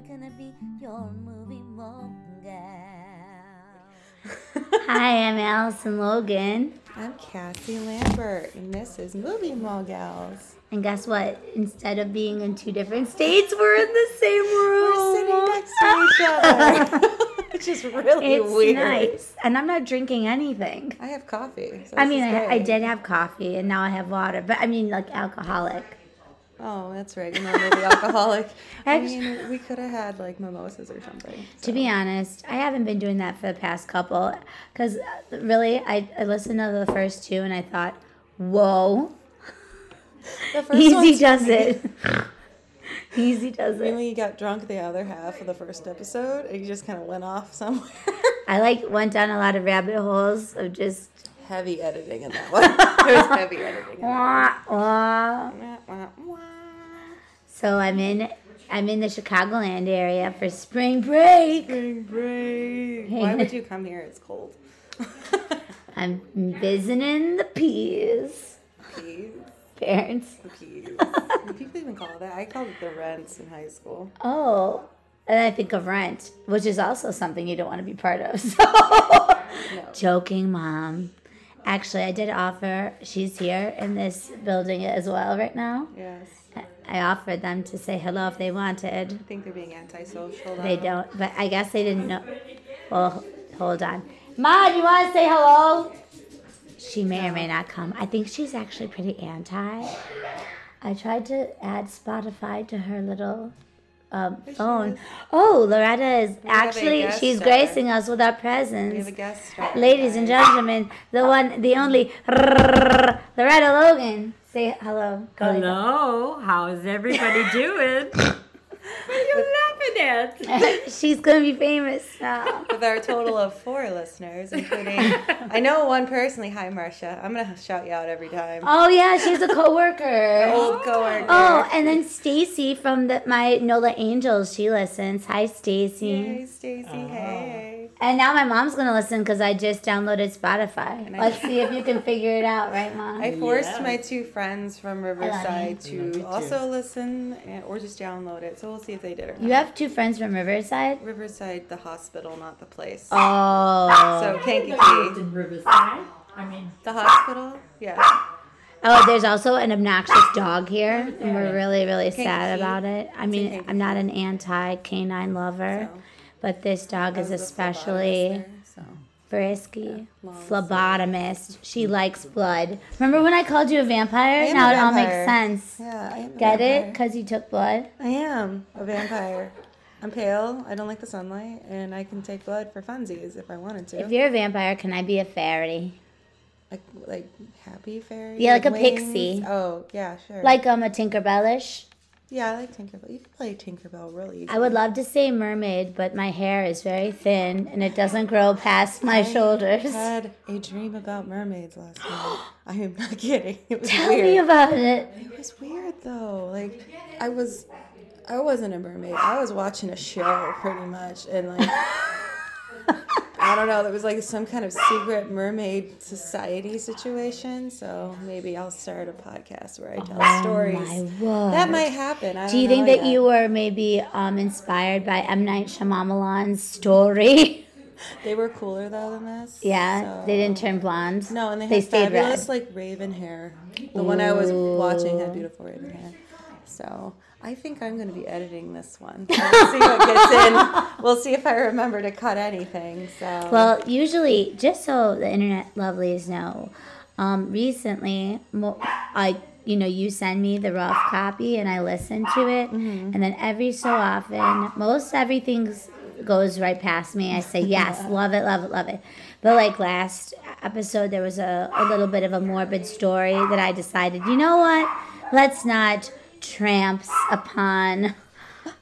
never gonna be your movie mogul. Hi, I'm Allison Logan. I'm Cassie Lambert, and this is Movie Mall Gals. And guess what? Instead of being in two different states, we're in the same room. We're sitting next to each other, which is really It's weird. nice. And I'm not drinking anything. I have coffee. so I mean, I, I did have coffee and now I have water, but I mean, like alcoholic. Oh, that's right. You're not maybe alcoholic. I mean, we could have had like mimosas or something. To be honest, I haven't been doing that for the past couple because uh, really, I, I listened to the first two and I thought, whoa, The first easy does funny. it. easy does it. we got drunk the other half of the first episode, it just kind of went off somewhere. I like went down a lot of rabbit holes of just heavy editing in that one. there was heavy editing. Wah, wah. Wah, wah, wah. So I'm in I'm in the Chicagoland area for spring break. Spring break. Why would you come here? It's cold. I'm visiting the peas. Peas. Parents. Peas. Do people even call it that? I called it the rents in high school. Oh, and I think of rent, which is also something you don't want to be part of. So No. joking, mom. Actually, I did offer. She's here in this building as well right now. Yes. I offered them to say hello if they wanted. I think they're being antisocial. They don't, but I guess they didn't know. Well, hold on. Ma, do you want to say hello? She may or may not come. I think she's actually pretty anti. I tried to add Spotify to her little um, phone. Oh, Loretta is have a actually, she's star. gracing us with our We have presence. a guest star. Ladies and gentlemen, the one, the only Loretta Logan. Say hello. Go. Hello, how is everybody doing? what are you laughing at? She's gonna be famous now. With our total of four listeners, including I know one personally. Hi, Marcia. I'm gonna shout you out every time. Oh yeah, she's a coworker. Old coworker. Oh, and then Stacy from the, my Nola Angels, she listens. Hi, Stacy. Hey, Stacy. Oh. Hey. And now my mom's gonna listen because I just downloaded Spotify. And I- Let's see if you can figure it out, right, mom? I forced Yeah. my two friends from Riverside to also listen eh, or just download it. So we'll see if they did or not. you have two friends from Riverside. Riverside, the hospital, not the place. Oh. So lived Kankakee. in Riverside. I mean, The hospital? Yeah. Oh, there's also an obnoxious dog here, and we're really, really sad Kankakee. about it. I mean, I'm not an anti canine lover, So, but this dog I is was a especially. phlebotomist there, so. Frisky. long Phlebotomist. She likes blood. Remember when I called you a vampire? am now a it all makes sense. Yeah, I am Get it? Because you took blood? I am a vampire. I'm pale. I don't like the sunlight, and I can take blood for funsies if I wanted to. If you're a vampire, can I be a fairy? like, like happy fairy. Yeah, like a with pixie. Oh, yeah, sure. Like I'm um, a Tinkerbellish? Yeah, I like Tinkerbell. You can play Tinkerbell really easy. I would love to say mermaid, but my hair is very thin and it doesn't grow past my shoulders. I had a dream about mermaids last night. I am not kidding. It was Tell weird. me about it. It was weird though. Like I was I wasn't a mermaid. I was watching a show pretty much and like I don't know, It was like some kind of secret mermaid society situation. So maybe I'll start a podcast where I tell stories. Oh My word. That might happen. I Do you think that yet. you were maybe um, inspired by M. Night Shyamalan's story? They were cooler though than this. yeah, so- they didn't turn blonde. No, and they, They had stayed fabulous red. like raven hair. The one I was watching had beautiful raven hair. So I think I'm going to be editing this one. We'll see what gets in. We'll see if I remember to cut anything. So Well, usually, just so the internet lovelies know, um, recently, I you know you send me the rough copy and I listen to it, Mm-hmm. and then every so often, most everything goes right past me. I say yes, love it, love it, love it. But like last episode, there was a, a little bit of a morbid story that I decided, you know what? Let's not tramps upon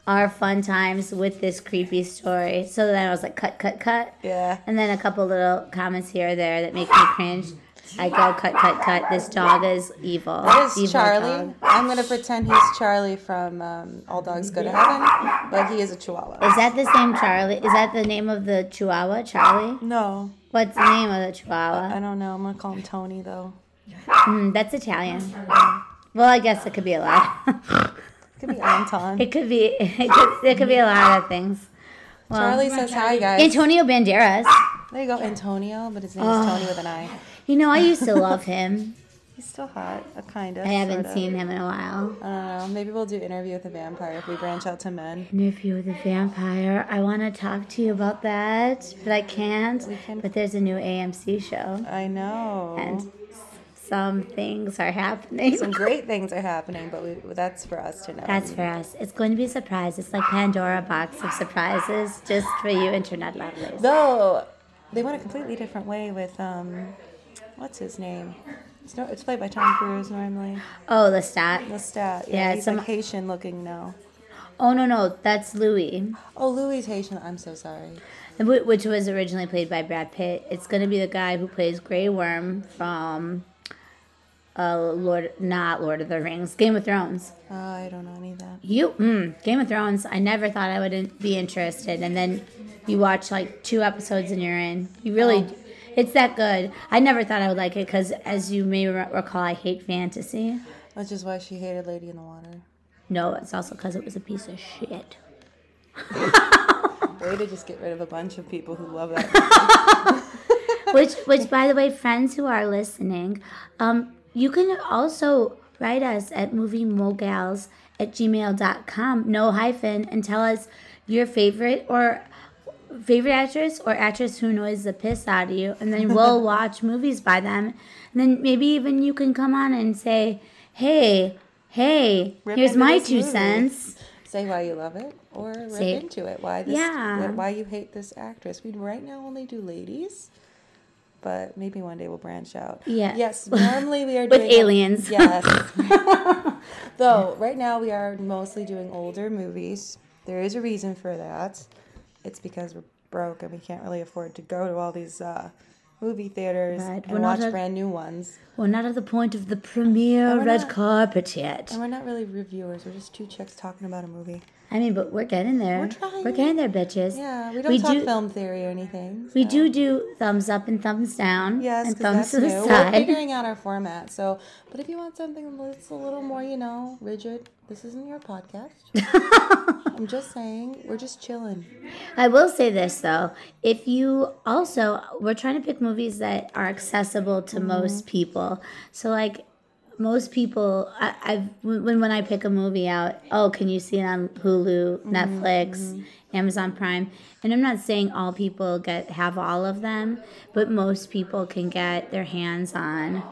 our fun times with this creepy story. So then I was like, cut, cut, cut. yeah, And then a couple little comments here or there that make me cringe. I go, cut, cut, cut. This dog is evil. that is evil Charlie. dog. I'm going to pretend he's Charlie from um, All Dogs Go to Heaven, but he is a Chihuahua. Is that the same Charlie? Is that the name of the Chihuahua, Charlie? No, What's the name of the Chihuahua? I don't know. I'm going to call him Tony though. Mm, that's Italian. Well, I guess it could be a lot. It could be Anton. It could be. It could, it could be a lot of things. Well, Charlie says hi, guys. Antonio Banderas. There you go, Antonio, but his name is Tony with an I. You know, I used to love him. He's still hot, uh, kind of. I haven't seen him in a while. I don't know. Maybe we'll do interview with a vampire if we branch out to men. Interview with a vampire. I want to talk to you about that, but I can't. can- But there's a new AMC show, I know. and some things are happening. Some great things are happening, but we, that's for us to know. That's for us. It's going to be a surprise. It's like Pandora box of surprises just for you internet lovelies. Though they went a completely different way with um, what's his name? It's no, it's played by Tom Cruise normally. Oh, the stat. Lestat. Yeah, Yeah, he's some- like Haitian looking now. Oh no no, that's Louis, Oh, Louis Haitian. I'm so sorry. which was originally played by Brad Pitt. It's going to be the guy who plays Grey Worm from uh, Lord, not Lord of the Rings, Game of Thrones. Oh, I don't know any of that. You, mm, Game of Thrones. I never thought I would be interested, and then you watch like two episodes and you're in. You really, it's that good. I never thought I would like it because, as you may re- recall, I hate fantasy. Which is why she hated Lady in the Water. No, it's also because it was a piece of shit. Way to just get rid of a bunch of people who love that. which, which, by the way, friends who are listening, um, you can also write us at moviemogals at gmail.com, no hyphen, and tell us your favorite or favorite actress or actress who annoys the piss out of you, and then we'll watch movies by them. And then maybe even you can come on and say, hey, hey, Rip here's my two movie. cents. Say why you love it or rip Say- into it. Why this? Yeah. Why you hate this actress? we'd right now only do ladies, but maybe one day we'll branch out. Yeah. Yes. Normally we are With aliens. Yes. Though right now we are mostly doing older movies. There is a reason for that. It's because we're broke and we can't really afford to go to all these uh, movie theaters Right. and watch a- brand new ones. We're not at the point of the premiere red not- carpet yet. And we're not really reviewers. We're just two chicks talking about a movie. I mean, but we're getting there. We're trying. We're getting there, bitches. Yeah, we don't We talk do- film theory or anything. We do do thumbs up and thumbs down. Yes, and thumbs that's to the new. We're figuring out our format. So, but if you want something that's a little more, you know, rigid, this isn't your podcast. I'm just saying, we're just chilling. I will say this though: if you also, we're trying to pick movies that are accessible to Mm-hmm. most people. So like. Most people, I, I've when when I pick a movie out, oh, can you see it on Hulu, Mm-hmm, Netflix, Amazon Prime? And I'm not saying all people get have all of them, but most people can get their hands on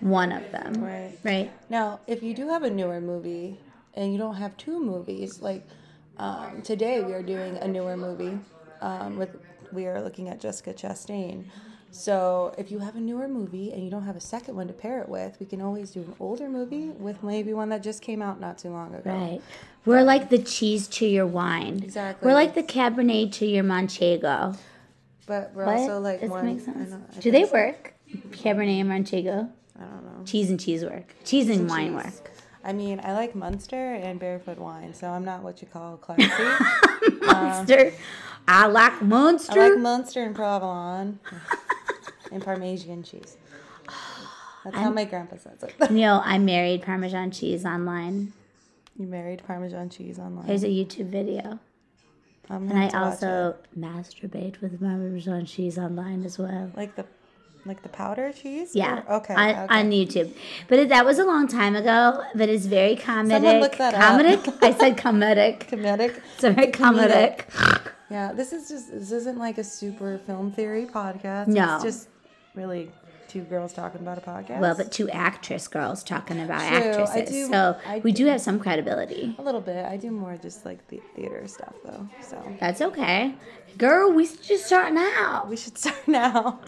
one of them, Right. right? Now, if you do have a newer movie and you don't have two movies, like um, today we are doing a newer movie um, with we are looking at Jessica Chastain. So if you have a newer movie and you don't have a second one to pair it with, we can always do an older movie with maybe one that just came out not too long ago. Right. We're like the cheese to your wine. Exactly. We're like the Cabernet to your Manchego. But we're What? also like Does one. that make sense? I Do they work? Cabernet and Manchego? I don't know. Cheese and cheese work. Cheese and wine cheese. work. I mean, I like Munster and barefoot wine, so I'm not what you call classy. Um, Monster. I like Munster. I like Munster and provolone and Parmesan cheese. That's how my grandpa says it. you know, I married Parmesan cheese online. you married Parmesan cheese online. There's a YouTube video. I'm And I also masturbate with Parmesan cheese online as well. like the like the powder cheese. Yeah. Or- okay. On, okay. on YouTube. But it, that was a long time ago, but it's very comedic. look that up. comedic? I said comedic. Comedic. It's very comedic. Yeah. This is just this isn't like a super film theory podcast. No. It's just really two girls talking about a podcast. Well, but two actress girls talking about True, actresses. do- so I we do do. have some credibility. a little bit. I do more just like the theater stuff though. So That's okay. Girl, we should just starting out. we should start now.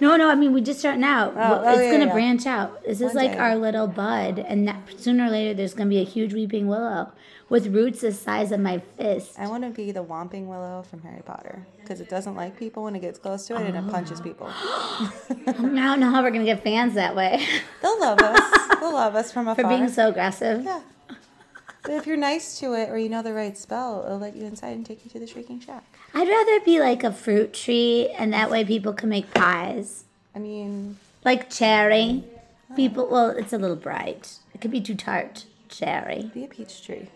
No, no, I mean, we just starting out. Oh, oh it's oh, yeah, going to yeah. branch out. This is One like day. our little bud. And that, sooner or later, there's going to be a huge weeping willow with roots the size of my fist. I want to be the Whomping Willow from Harry Potter because it doesn't like people when it gets close to it and it oh. punches people. I don't know how we're going to get fans that way They'll love us. They'll love us from afar for being so aggressive. yeah. But if you're nice to it or you know the right spell, it'll let you inside and take you to the Shrieking Shack. I'd rather be like a fruit tree, and that way people can make pies. I mean, Like cherry. Oh. People, well, it's a little bright. It could be too tart. Cherry. be a peach tree.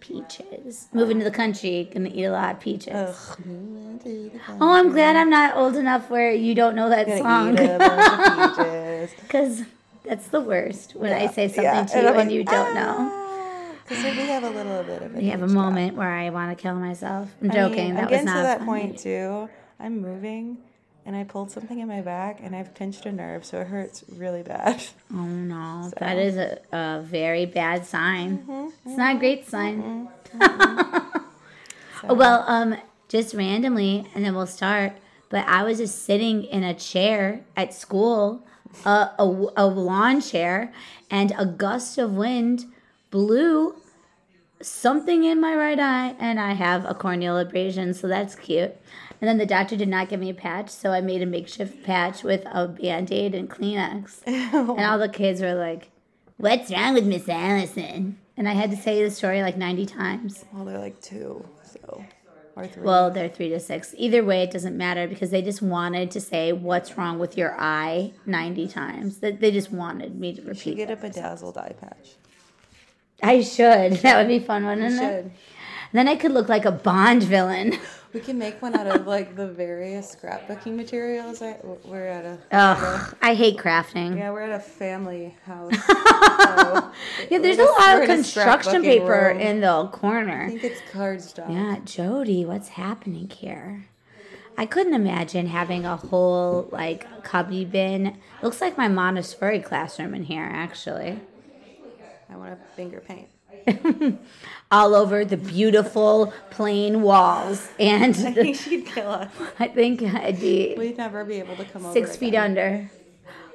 peaches. Moving to the country, gonna eat a lot of peaches. Ugh. moving to the Oh, I'm glad I'm not old enough where you don't know that song. eat a bunch of peaches. Because that's the worst when I say something yeah. to you I'm and like, you don't ah, know. Because we have a little bit of a We have a moment where I want to kill myself. I'm I joking. mean, that I'm was getting not to that funny. point too. I'm moving, and I pulled something in my back, and I've pinched a nerve, so it hurts really bad. Oh no, So- that is a, a very bad sign. Mm-hmm, It's not a great sign. Oh, well, um, just randomly, and then we'll start. But I was just sitting in a chair at school, a, a, a lawn chair, and a gust of wind blew something in my right eye, and I have a corneal abrasion, so that's cute. And then the doctor did not give me a patch, so I made a makeshift patch with a band aid and Kleenex. and all the kids were like, What's wrong with Miss Allison? And I had to say the story like 90 times. Well, they're like two, so or three. Well, they're three to six. Either way, it doesn't matter because they just wanted to say, What's wrong with your eye 90 times. They they just wanted me to repeat. you repeat get a bedazzled eye patch. I should. That would be fun, wouldn't You it? should. Then I could look like a Bond villain. We can make one out of like the various scrapbooking materials. I, we're at a Ugh, I hate crafting. yeah, we're at a family house. so Yeah, there's a We're lot of construction paper room. in the corner. I think it's cardstock. Yeah, Jody, what's happening here? I couldn't imagine having a whole like cubby bin. Looks like my Montessori classroom in here, actually. I want to finger paint. All over the beautiful plain walls, and I think she'd kill us. I think I'd be We'd never be able to come over. six feet again. under,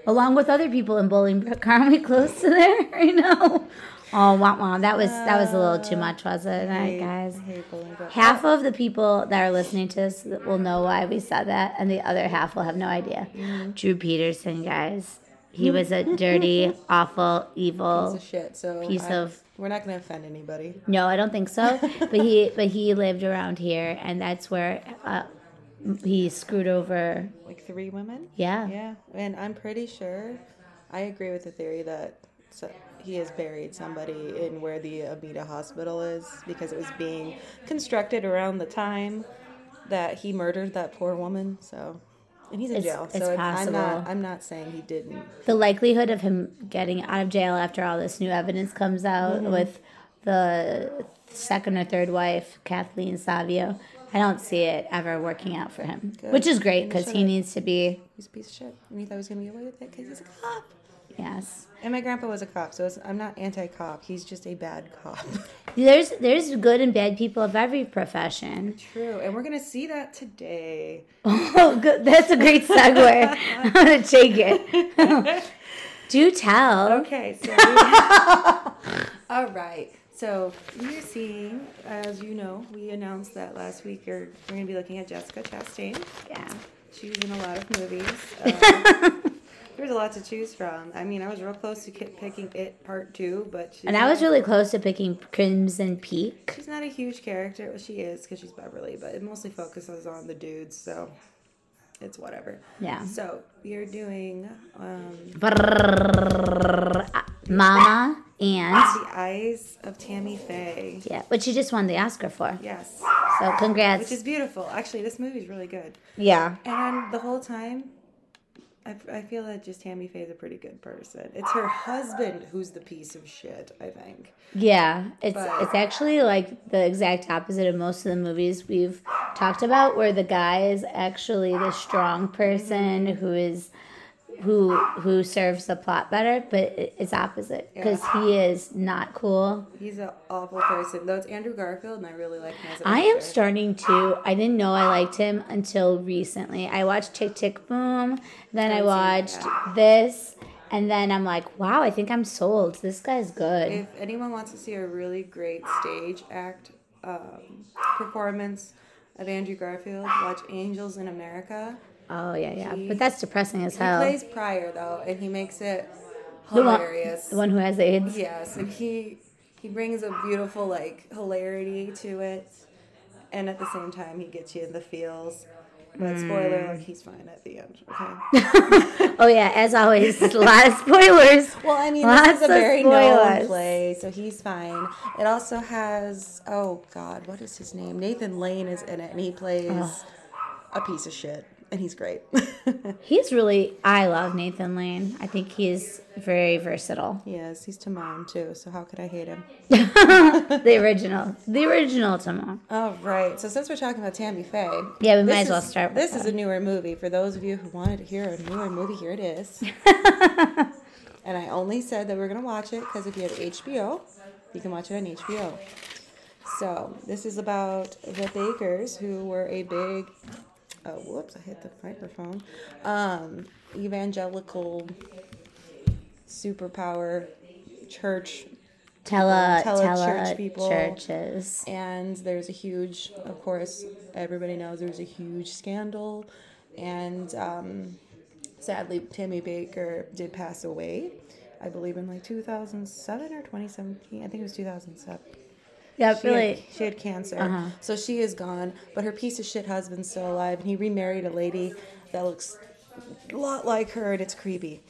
along with other people in Bolingbrook. Aren't we close to there? You know. Oh, wow, wow, that was that was a little too much, wasn't it, guys? Half of the people that are listening to this will know why we said that, and the other half will have no idea. Mm-hmm. Drew Peterson, guys, he was a dirty, awful, evil piece of shit. So piece I- of- We're not gonna offend anybody. No, I don't think so. But he, but he lived around here, and that's where uh, he screwed over. Like three women. Yeah, Yeah, and I'm pretty sure I agree with the theory that so he has buried somebody in where the Amita Hospital is because it was being constructed around the time that he murdered that poor woman. So, and he's in It's- jail. it's so I'm not. possible. I'm not saying he didn't. the likelihood of him getting out of jail after all this new evidence comes out Mm-hmm. with the second or third wife, Kathleen Savio. I don't see it ever working out for him, Good. which is great because he needs to be. He's a piece of shit, and he thought he was gonna get away with it because he's a cop. Yes, And my grandpa was a cop, so it's, I'm not anti-cop. He's just a bad cop. there's there's good and bad people of every profession. True, and we're gonna see that today. Oh, good. That's a great segue. I'm gonna take it. Do tell. Okay, so all right. So we're seeing, as you know, we announced that last week. Or we're gonna be looking at Jessica Chastain. Yeah. She was in a lot of movies. Uh, there was a lot to choose from. I mean, I was real close to picking It Part Two, but And I was really close to picking Crimson Peak. She's not a huge character. Well, she is because she's Beverly, but it mostly focuses on the dudes, so it's whatever. Yeah. So you're doing um, Mama and The Eyes of Tammy Faye. yeah, which she just won the Oscar for. Yes. So congrats. Which is beautiful. Actually, this movie's really good. yeah. And the whole time, I, I feel that just Tammy Faye's a pretty good person. It's her husband who's the piece of shit, I think. Yeah, it's But- it's actually like the exact opposite of most of the movies we've talked about, where the guy is actually the strong person who is who who serves the plot better, but it's opposite because he is not cool. He's an awful person. Though it's Andrew Garfield, and I really like him I am starting to. I didn't know I liked him until recently. I watched Tick Tick Boom, then I Haven't seen it watched yet. this, and then I'm like, wow, I think I'm sold. This guy's good. If anyone wants to see a really great stage act um, performance of Andrew Garfield, watch Angels in America. Oh yeah, yeah, but that's depressing as hell. He plays Prior though, and he makes it The one- hilarious. The one who has AIDS. Yes, and he he brings a beautiful like hilarity to it, and at the same time he gets you in the feels. But spoiler, like mm. he's fine at the end. Okay. Oh yeah, as always, a lot of spoilers. Well, I mean, Lots this is a very known play, so he's fine. It also has oh god, what is his name? Nathan Lane is in it, and he plays a piece of shit, and he's great. He's really. I love Nathan Lane. I think he's very versatile. he is. He's Timon too, so how could I hate him? The original, the original Timon. All right. So since we're talking about Tammy Faye, Yeah, we might as well is- start with This that. is a newer movie for those of you who wanted to hear a newer movie. Here it is. and I only said that we're gonna watch it because if you have HBO, you can watch it on HBO. So this is about the Bakkers, who were a big. Oh, whoops! I hit the microphone. Um, evangelical superpower church Tele, Tele- tele, church people. churches. and there's a huge of course everybody knows there's a huge scandal and um, sadly tammy bakker did pass away i believe in like 2007 or 2017 i think it was 2007 Yeah, she, really. had, she had cancer Uh-huh. so she is gone but her piece of shit husband's still alive and he remarried a lady that looks a lot like her and it's creepy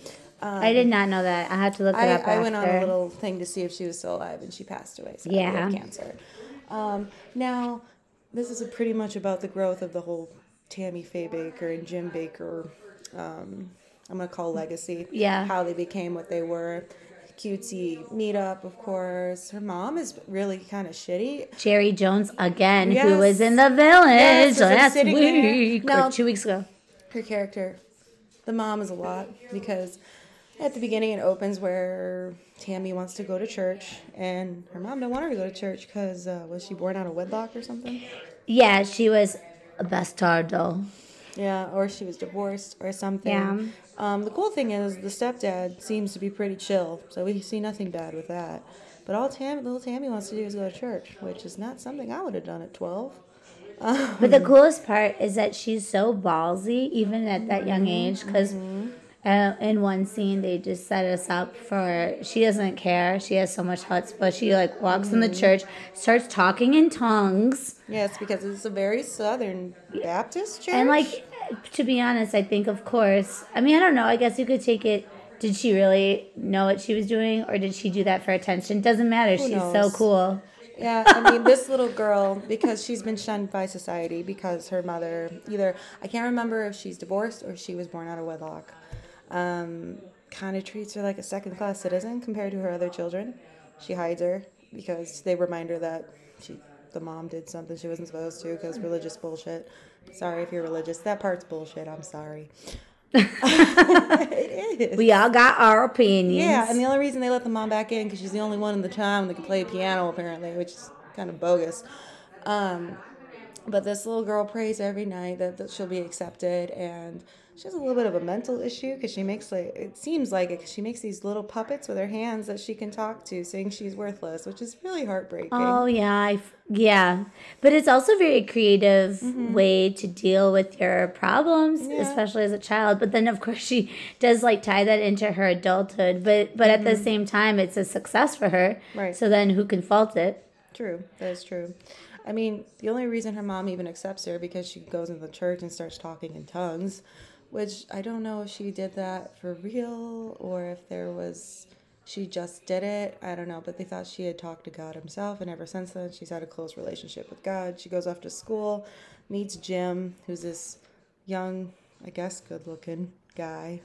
I did not know that. I had to look it I, up. I went on a little thing to see if she was still alive, and she passed away. So Yeah. cancer. Um, now, this is a pretty much about the growth of the whole Tammy Faye Bakker and Jim Bakker. Um, I'm gonna call legacy. Yeah. How they became what they were. Cutesy meetup, of course. Her mom is really kind of shitty. Cherry Jones again, who was in the village Yes, last week Now- or two weeks ago. her character, the mom is a lot because at the beginning it opens where Tammy wants to go to church and her mom don't want her to go to church because uh, was she born out of wedlock or something? Yeah, she was a bastardo. Yeah, or she was divorced or something. Yeah. Um, the cool thing is the stepdad seems to be pretty chill, so we see nothing bad with that. But all Tam, little Tammy wants to do is go to church, which is not something I would have done at twelve. But the coolest part is that she's so ballsy, even at that young age, because uh, in one scene they just set us up for she doesn't care. She has so much huts, but She like walks in the church, starts talking in tongues, Yes, because it's a very southern Baptist church. and like to be honest, I think of course. I mean, I don't know. I guess you could take it. Did she really know what she was doing, or did she do that for attention? Doesn't matter. She's so cool. Yeah, I mean, this little girl, because she's been shunned by society because her mother, either, I can't remember if she's divorced or she was born out of wedlock, um, kind of treats her like a second class citizen compared to her other children. She hides her because they remind her that she, the mom did something she wasn't supposed to because religious bullshit. Sorry if you're religious. That part's bullshit. I'm sorry. it is. We all got our opinions. Yeah, and the only reason they let the mom back in because she's the only one in the town that can play piano apparently, which is kind of bogus. Um, but this little girl prays every night that, that she'll be accepted, and she has a little bit of a mental issue because she makes like it seems like it 'cause she makes these little puppets with her hands that she can talk to, saying she's worthless, which is really heartbreaking. Oh yeah, I f yeah, but it's also a very creative Mm-hmm. way to deal with your problems, especially as a child. But then, of course, she does like tie that into her adulthood. But but at the same time, it's a success for her. Mm-hmm. Right. So then, who can fault it? True, that is true. I mean, the only reason her mom even accepts her because she goes into the church and starts talking in tongues, which I don't know if she did that for real or if there was she just did it. I don't know, but they thought she had talked to God himself, and ever since then she's had a close relationship with God. She goes off to school, meets Jim, who's this young, I guess, good-looking guy.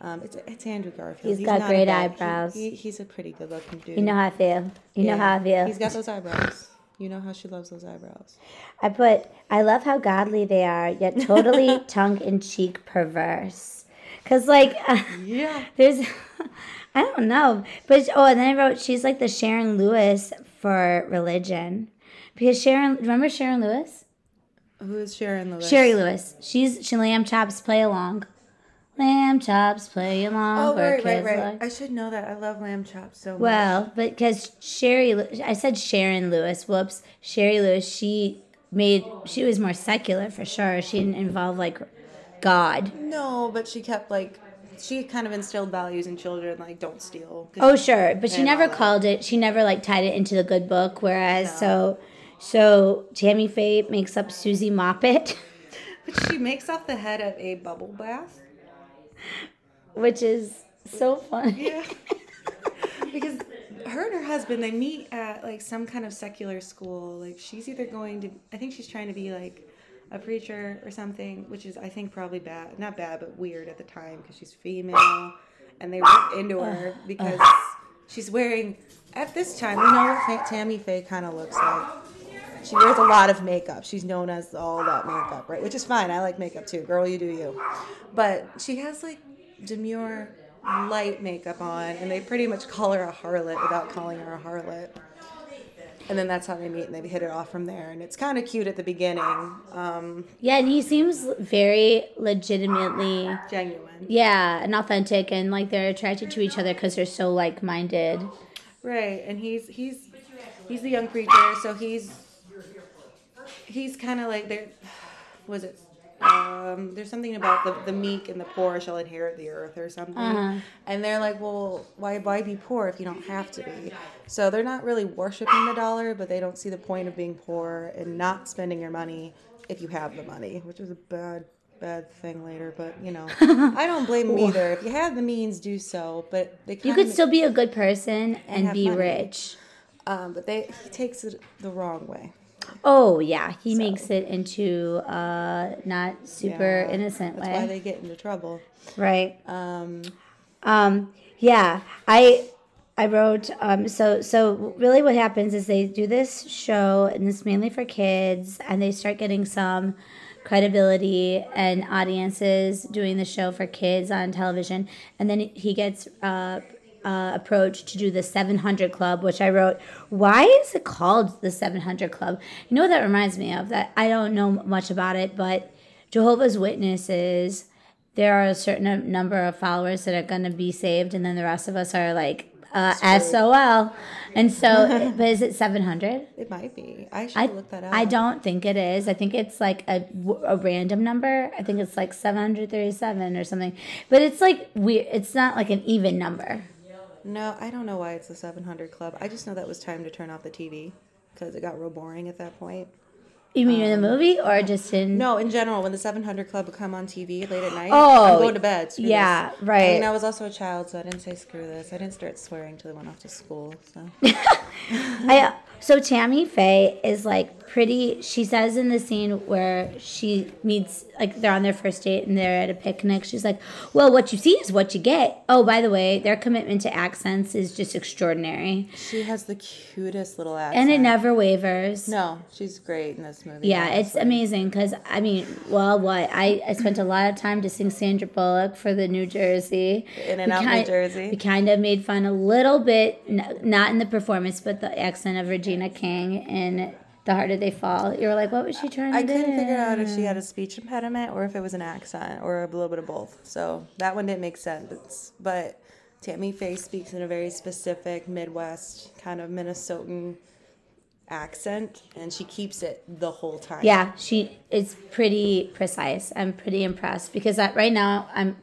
Um, it's, it's Andrew Garfield. He's got not great bad- eyebrows. he- he's a pretty good-looking dude. You know how I feel. You know how I feel. He's got those eyebrows. You know how she loves those eyebrows. I put, I love how godly they are, yet totally tongue in cheek perverse. Because, like, Yeah. there's, I don't know. But, oh, and then I wrote, she's like the Sharon Lewis for religion. Because Sharon, remember Sharon Lewis? Who is Sharon Lewis? Shari Lewis. She's, she lamb chops play along. Lamb chops play along. Oh, right, right, right. like- I should know that. I love lamb chops so much. Well, but because Shari, I said Sharon Lewis. Whoops, Shari Lewis. She made. She was more secular for sure. She didn't involve like God. No, but she kept like she kind of instilled values in children, like don't steal. Oh sure, but she never called it. She never like tied it into the good book. Whereas so, so Tammy Faye makes up Susie Moppet. But she makes off the head of a bubble bath. Which is so funny. Yeah. because her and her husband they meet at like some kind of secular school. Like she's either going to I think she's trying to be like a preacher or something, which is I think probably bad, not bad, but weird at the time because she's female, and they were into her because she's wearing. At this time, we know what Tammy Faye kind of looks like. She wears a lot of makeup. She's known as all that makeup, right? Which is fine. I like makeup too. Girl, you do you. But she has like demure light makeup on, and they pretty much call her a harlot without calling her a harlot. And then that's how they meet, and they hit it off from there. And it's kind of cute at the beginning, um, Yeah, and he seems very legitimately, genuine. yeah, and authentic, and like they're attracted to each other because they're so like minded. Right, and he's he's he's the young preacher, so he's he's kind of like there. Was it? Um, there's something about the, the meek and the poor shall inherit the earth or something, Uh-huh. and they're like, well, why why be poor if you don't have to be? So they're not really worshiping the dollar, but they don't see the point of being poor and not spending your money if you have the money, which is a bad bad thing later. But you know, I don't blame them either. If you have the means, do so. But they You could still be a good person and have be money. rich. um, but they he takes it the wrong way. Oh yeah, he makes it into uh not super Yeah, innocent That's way. That's why they get into trouble. right. Um, Um, yeah, I I wrote um, so so really what happens is they do this show and it's mainly for kids and they start getting some credibility and audiences doing the show for kids on television and then he gets uh, uh, approached to do the 700 club which i wrote why is it called the 700 club you know what that reminds me of that i don't know much about it but jehovah's witnesses there are a certain number of followers that are going to be saved, and then the rest of us are like uh, SOL. And so, but is it 700? it might be. I should I, look that up. I don't think it is. I think it's like a, a random number. I think it's like 737 or something. But it's like weird. It's not like an even number. No, I don't know why it's the 700 Club. I just know that was time to turn off the TV because it got real boring at that point. You mean in the movie or just in? Um, No, in general, when the 700 Club would come on TV late at night, Oh, I'm going to bed. Yeah, this. right. I mean, I was also a child, so I didn't say screw this. I didn't start swearing until I went off to school. So I, so Tammy Faye is like pretty. She says in the scene where she meets, like they're on their first date and they're at a picnic. She's like, "Well, what you see is what you get." Oh, by the way, their commitment to accents is just extraordinary, she has the cutest little accent. and it never wavers. No, she's great in this movie. Yeah, it's amazing because I mean, well, what I, I spent a lot of time to sing Sandra Bullock for the New Jersey. In and We out New Jersey. We kind of made fun a little bit, n- not in the performance, but the accent of Regina A king in The Harder They Fall. You were like, what was she trying to I do? couldn't figure out if she had a speech impediment or if it was an accent or a little bit of both. So that one didn't make sense. But Tammy Faye speaks in a very specific Midwest kind of Minnesotan accent, and she keeps it the whole time. Yeah, she is pretty precise. I'm pretty impressed because I, right now I'm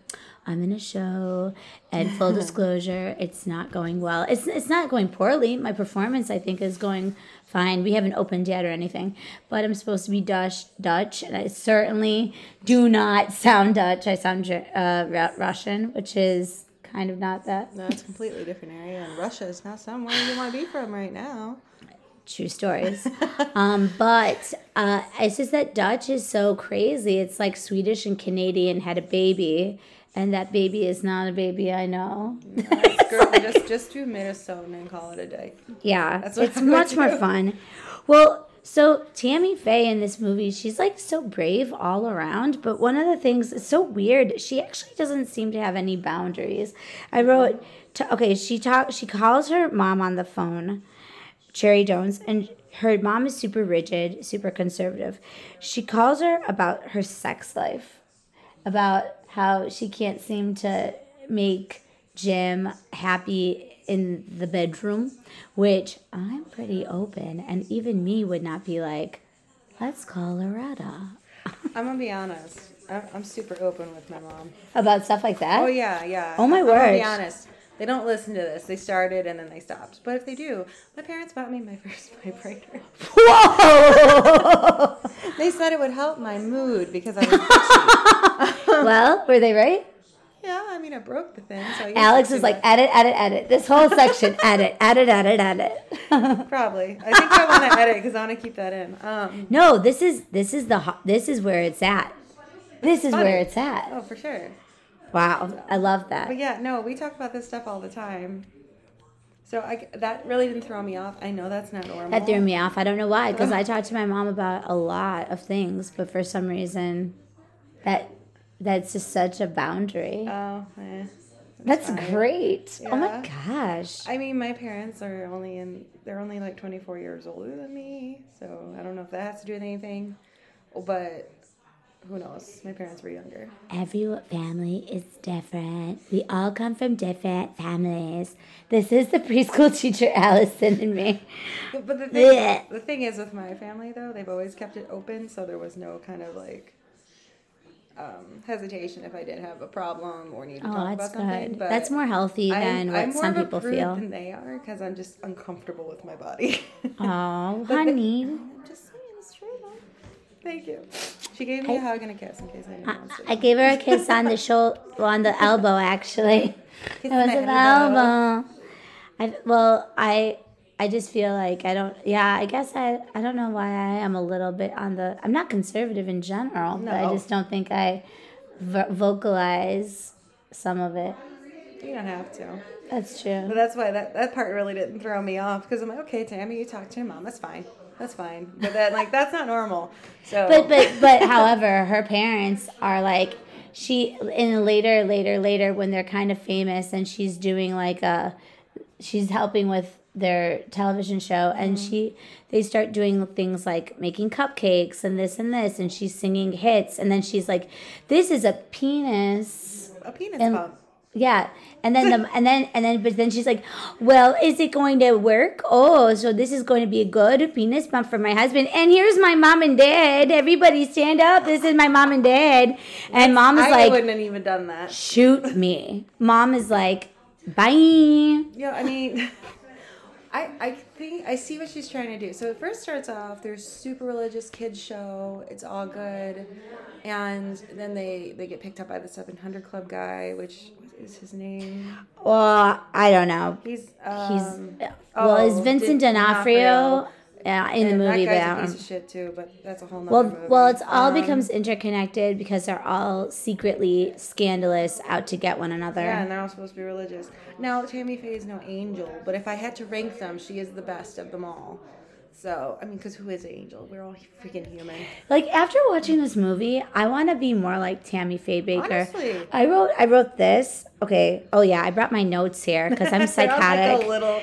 I'm in a show, and full disclosure, it's not going well. It's it's not going poorly. My performance, I think, is going fine. We haven't opened yet or anything, but I'm supposed to be Dutch, Dutch, and I certainly do not sound Dutch. I sound uh, Russian, which is kind of not that. No, it's a completely different area, and Russia is not somewhere you want to be from right now. true stories. um, but uh, it's just that Dutch is so crazy. It's like Swedish and Canadian had a baby, and that baby is not a baby I know. Girl, just just do Minnesotan and call it a day. Yeah, That's what it's I'm much more fun. Well, so Tammy Faye in this movie, she's like so brave all around. But one of the things it's so weird. She actually doesn't seem to have any boundaries. I wrote, to, okay, she talk, she calls her mom on the phone, Cherry Jones, and her mom is super rigid, super conservative. She calls her about her sex life, about how she can't seem to make Jim happy in the bedroom, which I'm pretty open, and even me would not be like, let's call Loretta I'm gonna be honest. I'm, super open with my mom. about stuff like that. Oh yeah, yeah. Oh, my I'm gonna be honest. They don't listen to this. They started and then they stopped. But if they do, my parents bought me my first vibrator. Whoa! They said it would help my mood because I was. well, were they right? yeah, I mean, I broke the thing. So Alex is like, much. edit, edit, edit. This whole section, edit, edit, edit, edit. probably. I think I want to edit because I want to keep that in. Um, no, this is this is the this is where it's at. This is funny. where it's at. oh, for sure. Wow, I love that. But yeah, no, we talk about this stuff all the time. So I, that really didn't throw me off. I know that's not normal. That threw me off. I don't know why, because I talked to my mom about a lot of things, but for some reason, that that's just such a boundary. Oh, eh. That's fine. great. Oh my gosh. I mean, my parents are only in, they're only like 24 years older than me. So I don't know if that has to do with anything. But who knows? My parents were younger. Every family is different. We all come from different families. This is the preschool teacher Allison and me. But the thing, the thing is with my family though, they've always kept it open, so there was no kind of like um, hesitation if I did have a problem or need to Oh, talk that's about something. good. But That's more healthy I'm, than I'm what more some people feel. than they are because I'm just uncomfortable with my body. Oh, honey. I'm just saying, it's true. Thank you. She gave me a hug and a kiss in case I, anyone wants to. I gave her a kiss on the shoulder, on the elbow, actually. Kiss It was an elbow. elbow. I well, I I just feel like I don't. Yeah, I guess I I don't know why I am a little bit on the. I'm not conservative in general, but I just don't think I vo- vocalize some of it. You don't have to. That's true. But that's why that, that part really didn't throw me off because I'm like, okay, Tammy, you talk to your mom. That's fine. That's fine. But then, like, that's not normal. So, But but but however, her parents are like she in later later later when they're kind of famous and she's doing like a she's helping with their television show and mm-hmm. she they start doing things like making cupcakes and this and this and she's singing hits and then she's like this is a penis. A penis and- pump. yeah and then the and then and then but then she's like well is it going to work? Oh so this is going to be a good penis pump for my husband. And here's my mom and dad. Everybody stand up. This is my mom and dad. And mom is I like wouldn't have even done that. shoot me. Mom is like bye. Yeah, I mean, I I think I see what she's trying to do. So it first starts off. There's super religious kids show. It's all good, and then they they get picked up by the 700 Club guy, which is his name? well i don't know He's he's um, well is oh, vincent Di- d'onofrio yeah, in the movie That but guy's a piece of shit too, but that's a whole nother Well, movie. well, it's all Um, becomes interconnected because they're all secretly scandalous, out to get one another. Yeah, and they're all supposed to be religious. Now, Tammy Faye is no angel, but if I had to rank them, she is the best of them all. So, I mean, because who is an angel? We're all freaking human. Like after watching this movie, I want to be more like Tammy Faye Bakker. Honestly. I wrote I wrote this. Okay. Oh yeah, I brought my notes here because I'm psychotic. like a little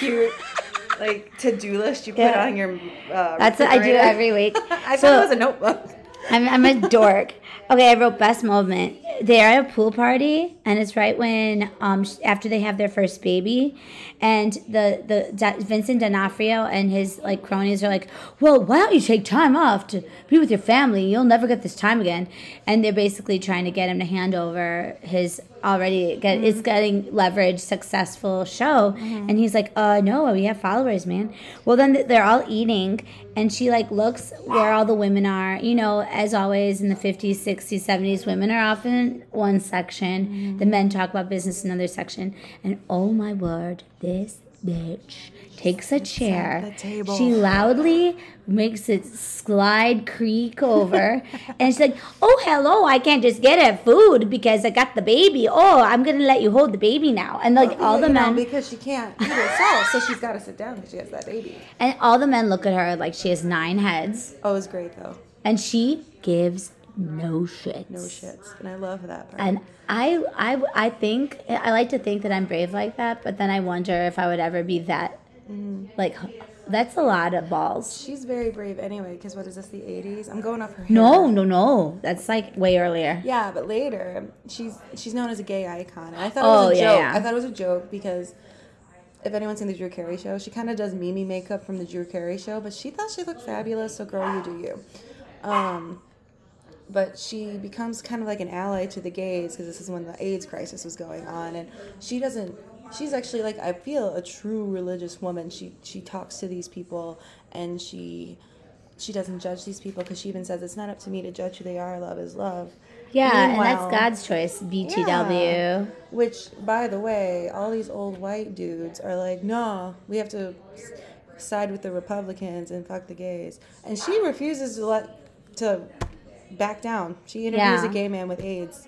cute, like to-do list you put Yeah. on your. Uh, That's what I do every week. I So- thought it was a notebook. I'm, I'm a dork. Okay, I wrote best moment. They're at a pool party, and it's right when um after they have their first baby, and the the Vincent D'Onofrio and his like cronies are like, "Well, why don't you take time off to be with your family? You'll never get this time again." And they're basically trying to get him to hand over his already get it's mm-hmm. getting leverage successful show, mm-hmm. and he's like, "Uh, no, we have followers, man." Well, then they're all eating, and she like looks where all the women are. You know, as always in the 50s, 60s, 70s, women are often one section. The mm-hmm. men talk about business another section. And oh my word, this bitch takes a chair. She loudly makes it slide creak over. and she's like, Oh, hello, I can't just get her food because I got the baby. Oh, I'm going to let you hold the baby now. And like all the You know, men. because she can't eat herself, so she's got to sit down because she has that baby. And all the men look at her like she has nine heads, Oh, it was great though. and she gives no shits. No shits, and I love that part. And I, I, I think I like to think that I'm brave like that, but then I wonder if I would ever be that. Mm-hmm. Like, that's a lot of balls. She's very brave anyway, because what is this, the 80s? I'm going off her hair. No, no, no. That's like way earlier. Yeah, but later she's she's known as a gay icon, and I thought Oh, it was a yeah, joke. yeah. I thought it was a joke because if anyone's seen the Drew Carey show, she kind of does Mimi makeup from the Drew Carey show, but she thought she looked fabulous. So girl, you do you. Um, but she becomes kind of like an ally to the gays because this is when the AIDS crisis was going on, and she doesn't she's actually like I feel a true religious woman. She she talks to these people and she she doesn't judge these people because she even says it's not up to me to judge who they are. Love is love. Yeah, and that's God's choice. BTW. Yeah. Which, by the way, all these old white dudes are like, no, we have to side with the Republicans and fuck the gays. And she refuses to let to back down. She interviews Yeah. a gay man with AIDS,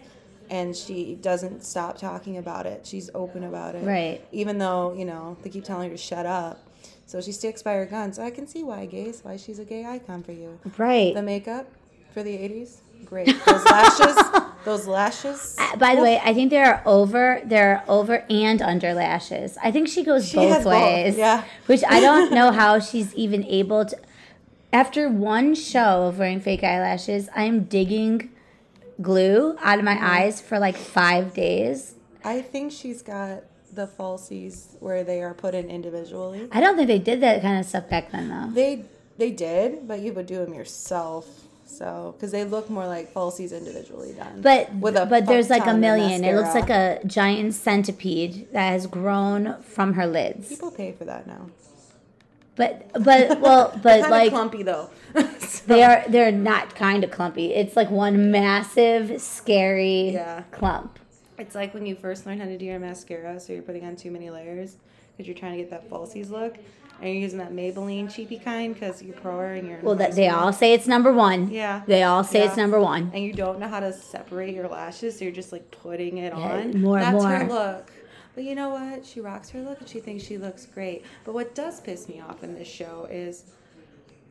and she doesn't stop talking about it. She's open about it, Right. Even though you know they keep telling her to shut up. So she sticks by her guns. So I can see why gays, why she's a gay icon for you. Right. The makeup for the '80s, great. Those lashes, those lashes. Uh, By the way, I think there are over there are over and under lashes. I think she goes She both has both, ways. yeah. Which I don't know how she's even able to. After one show of wearing fake eyelashes, I am digging glue out of my Mm-hmm. eyes for like five days. I think she's got the falsies where they are put in individually. I don't think they did that kind of stuff back then though. They they did, but you would do them yourself. So, because they look more like falsies individually done. But with a but there's like a million. It looks like a giant centipede that has grown from her lids. people pay for that now. But but well but like clumpy though. So- They are they're not kind of clumpy. It's like one massive, scary Yeah. clump. It's like when you first learn how to do your mascara, so you're putting on too many layers because you're trying to get that falsies look, and you're using that Maybelline cheapy kind because you're poor and you're Well, that they all say it's number one. Yeah. They all say it's number one. and you don't know how to separate your lashes, so you're just like putting it on. more and That's her more. look. But you know what? She rocks her look and she thinks she looks great. But what does piss me off in this show is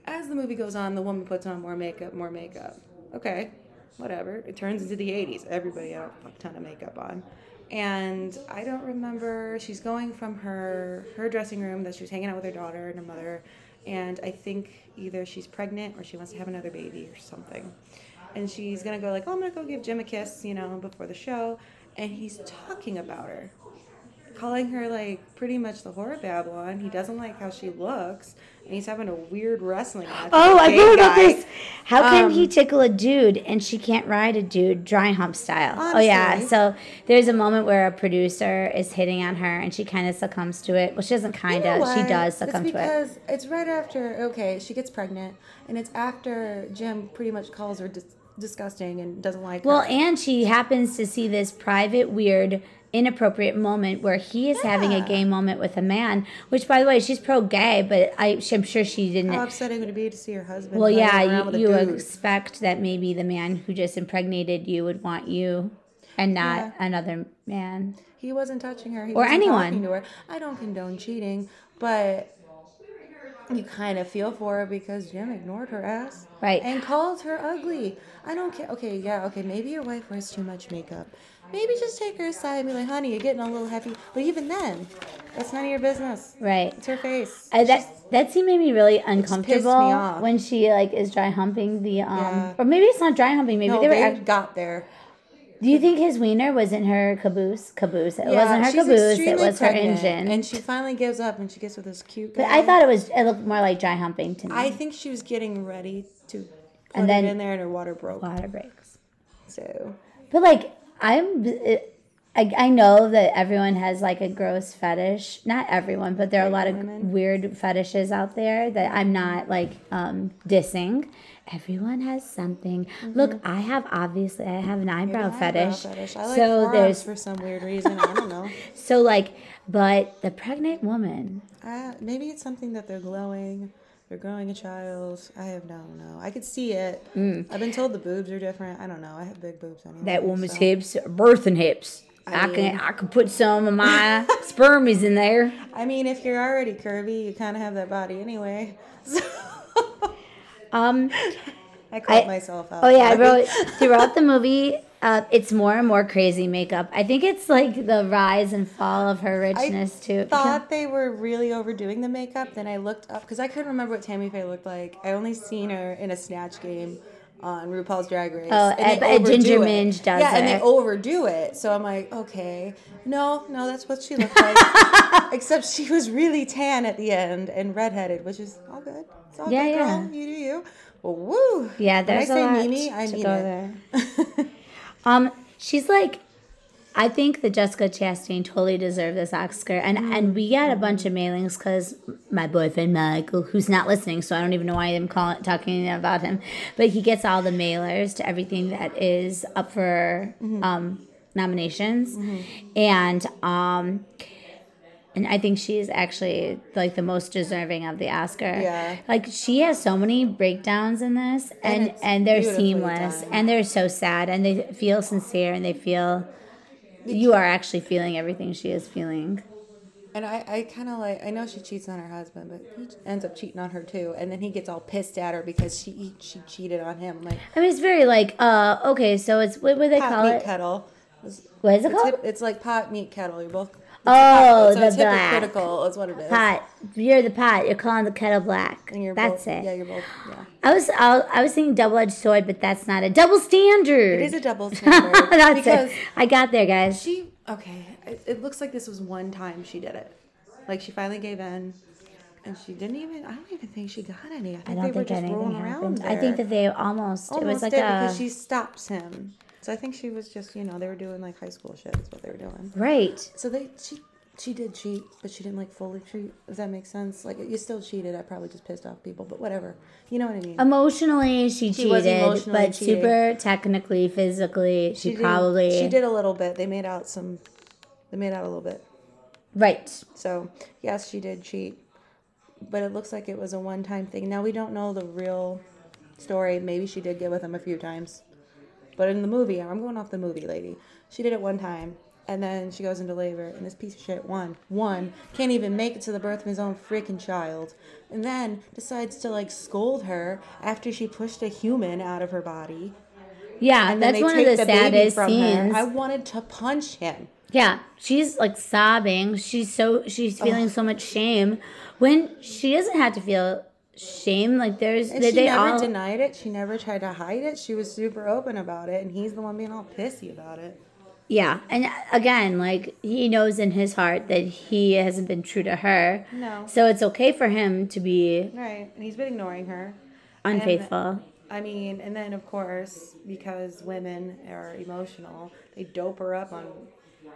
as the movie goes on, the woman puts on more makeup, more makeup. Okay, whatever. It turns into the 80s. Everybody had a fuck ton of makeup on. And I don't remember. She's going from her her dressing room that she was hanging out with her daughter and her mother, and I think either she's pregnant or she wants to have another baby or something. And she's gonna go like, "Oh, I'm gonna go give Jim a kiss," you know, before the show, and he's talking about her, calling her like pretty much the horror Babylon. He doesn't like how she looks, and he's having a weird wrestling match. Oh, I heard about this. How can Um, he tickle a dude and she can't ride a dude dry hump style? Oh yeah. So there's a moment where a producer is hitting on her and she kind of succumbs to it. Well, she doesn't kind You know of. She does succumb it's to it. because it's right after okay she gets pregnant and it's after jim pretty much calls her dis- disgusting and doesn't like it. Well, her and she happens to see this private, weird, inappropriate moment where he is having a gay moment with a man. Which, by the way, she's pro-gay, but I, I'm sure she didn't. how upsetting would it be to see her husband Well, yeah, around with a you, you expect that maybe the man who just impregnated you would want you and not Yeah. another man. he wasn't touching her he Or wasn't anyone. to her i don't condone cheating but you kind of feel for her because jim ignored her ass Right. and called her ugly i don't care okay yeah okay maybe your wife wears too much makeup maybe just take her aside and be like honey you're getting a little heavy. But even then that's none of your business. Right. it's her face. I, that that scene made me really uncomfortable when she like is dry humping the um Yeah. or maybe it's not dry humping maybe no, they were they act- got there. Do you think his wiener was in her caboose? Caboose. It Yeah, wasn't her caboose it was her engine. and she finally gives up and she gets with this cute guy but I thought it was it looked more like dry humping to me. I think she was getting ready to put And then- it in there and her water broke. Water breaks. So But like I'm I, I know that everyone has like a gross fetish. Not everyone, but there are a lot of Women. weird fetishes out there that I'm not like um dissing. Everyone has something. Look, I have obviously I have an eyebrow, Mm-hmm. Eyebrow fetish. I like so there's for some weird reason. I don't know. so like but the pregnant woman Uh, maybe it's something that they're glowing. They're growing a child. I have no, no. I could see it. I've been told the boobs are different. I don't know. I have big boobs anyway. Mm. that woman's so- hips birthing hips. I, mean- can I can put some of my spermies in there. I mean, if you're already curvy, you kind of have that body anyway. So Um I called I- myself out. Oh yeah, I wrote throughout the movie. Uh, it's more and more crazy makeup. I think it's like the rise and fall of her richness too. I thought they were really overdoing the makeup. Then I looked up because I couldn't remember what Tammy Faye looked like. I only seen her in a snatch game on RuPaul's Drag Race. Oh, and and- but Ginger it. Minj does Yeah, and they overdo it. So I'm like, okay, no, no, that's what she looked like. Except she was really tan at the end and redheaded, which is all good. It's all Yeah, good, girl. You do you. Well, woo. Yeah, when I there's a lot Mimi, I to mean go it. Um, she's like, I think that Jessica Chastain totally deserved this Oscar, and and we got a bunch of mailings because my boyfriend Michael, who's not listening, so I don't even know why I'm calling talking about him, but he gets all the mailers to everything that is up for um, nominations, and um, and I think she's actually like the most deserving of the Oscar. Yeah. like she has so many breakdowns in this, and it's and, they're seamless, done. and they're so sad, and they feel sincere, and they feel you are actually feeling everything she is feeling. And I, I kind of like, I know she cheats on her husband, but he ends up cheating on her too. And then he gets all pissed at her because she she cheated on him. Like, I mean, it's very like, uh, okay, so it's what would they pot call meat it? kettle. What is it it's, called? hip- it's like pot meat kettle. You're both. Oh, so the it's black. hypocritical is what it is. Pot. You're the pot. You're calling the kettle black. And you're That's both, it. Yeah, you're both. Yeah. I was I, I was thinking double edged sword, but that's not a double standard. It is a double standard. that's because it. I got there, guys. She okay. It, it looks like this was one time she did it. Like she finally gave in, and she didn't even. I don't even think she got any. I think I they don't were think just anything rolling happened. around. I think that they almost, almost it was like did a because she stops him. So I think she was just you know they were doing like high school shit. Is what they were doing. right. So they she she did cheat, but she didn't like fully cheat. Does that make sense? Like you still cheated. I probably just pissed off people, but whatever. You know what I mean? Emotionally, she She was cheated, emotionally but cheating. super technically, physically, she, did- probably she did a little bit. They made out some. They made out a little bit. right. So yes, she did cheat, but it looks like it was a one-time thing. Now we don't know the real story. Maybe she did get with him a few times, but in the movie, I'm going off the movie, lady. She did it one time, and then she goes into labor, and this piece of shit one one can't even make it to the birth of his own freaking child, and then decides to like scold her after she pushed a human out of her body. Yeah, And that's one of take the saddest from scenes. Her. I wanted to punch him. Yeah, she's like sobbing. She's so she's feeling so much shame when she doesn't have to feel shame. Like there's And they, she they never all denied it. She never tried to hide it. She was super open about it, and he's the one being all pissy about it. yeah. And uh, again, like he knows in his heart that he hasn't been true to her. No. So it's okay for him to be Right, and he's been ignoring her. unfaithful. I mean, and then of course, because women are emotional, they dope her up on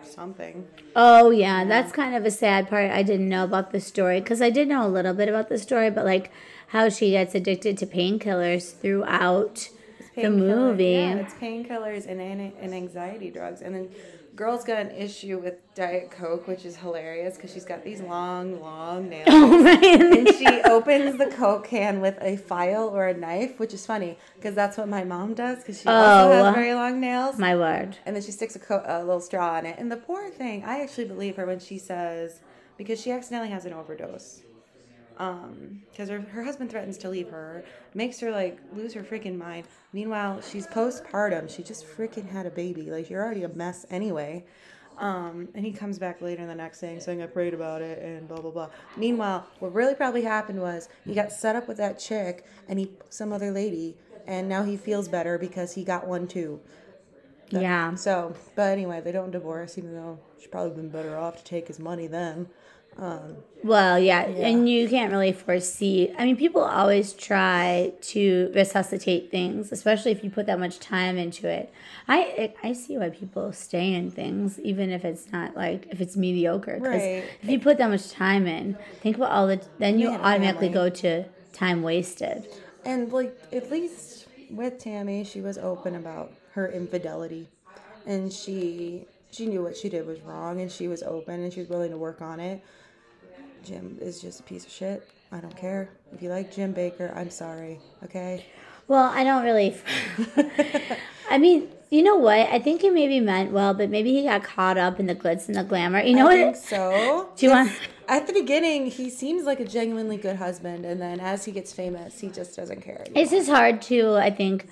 something. Oh yeah, that's kind of a sad part. I didn't know about the story because I did know a little bit about the story, but like how she gets addicted to painkillers throughout the Painkiller- movie. Yeah, it's painkillers and, and anxiety drugs. And then girl's got an issue with Diet Coke, which is hilarious because she's got these long, long nails. Oh, and she opens the Coke can with a file or a knife, which is funny because that's what my mom does because she also Oh. has very long nails. My word. and then she sticks a, co- a little straw in it. And the poor thing, I actually believe her when she says, because she accidentally has an overdose. Um, because her, her husband threatens to leave her, makes her like lose her freaking mind. Meanwhile, she's postpartum. She just freaking had a baby. Like you're already a mess anyway. Um, and he comes back later in the next thing saying I prayed about it and blah blah blah. Meanwhile, what really probably happened was he got set up with that chick and he some other lady, and now he feels better because he got one too. Yeah. So, but anyway, they don't divorce, even though she'd probably been better off to take his money then. Um, Well, yeah, and you can't really foresee. I mean, people always try to resuscitate things, especially if you put that much time into it. I I see why people stay in things, even if it's not like if it's mediocre. 'cause Right. If you put that much time in, think about all the. Then you a automatically family. go to time wasted. and like at least with Tammy, she was open about her infidelity, and she she knew what she did was wrong, and she was open, and she was willing to work on it. Jim is just a piece of shit. I don't care if you like Jim Bakker. I'm sorry. Okay. Well, I don't really. I mean, you know what? I think he maybe meant well, but maybe he got caught up in the glitz and the glamour. You know what I what? think so. Do you want? At the beginning, he seems like a genuinely good husband, and then as he gets famous, he just doesn't care. anymore. It's just hard to, I think,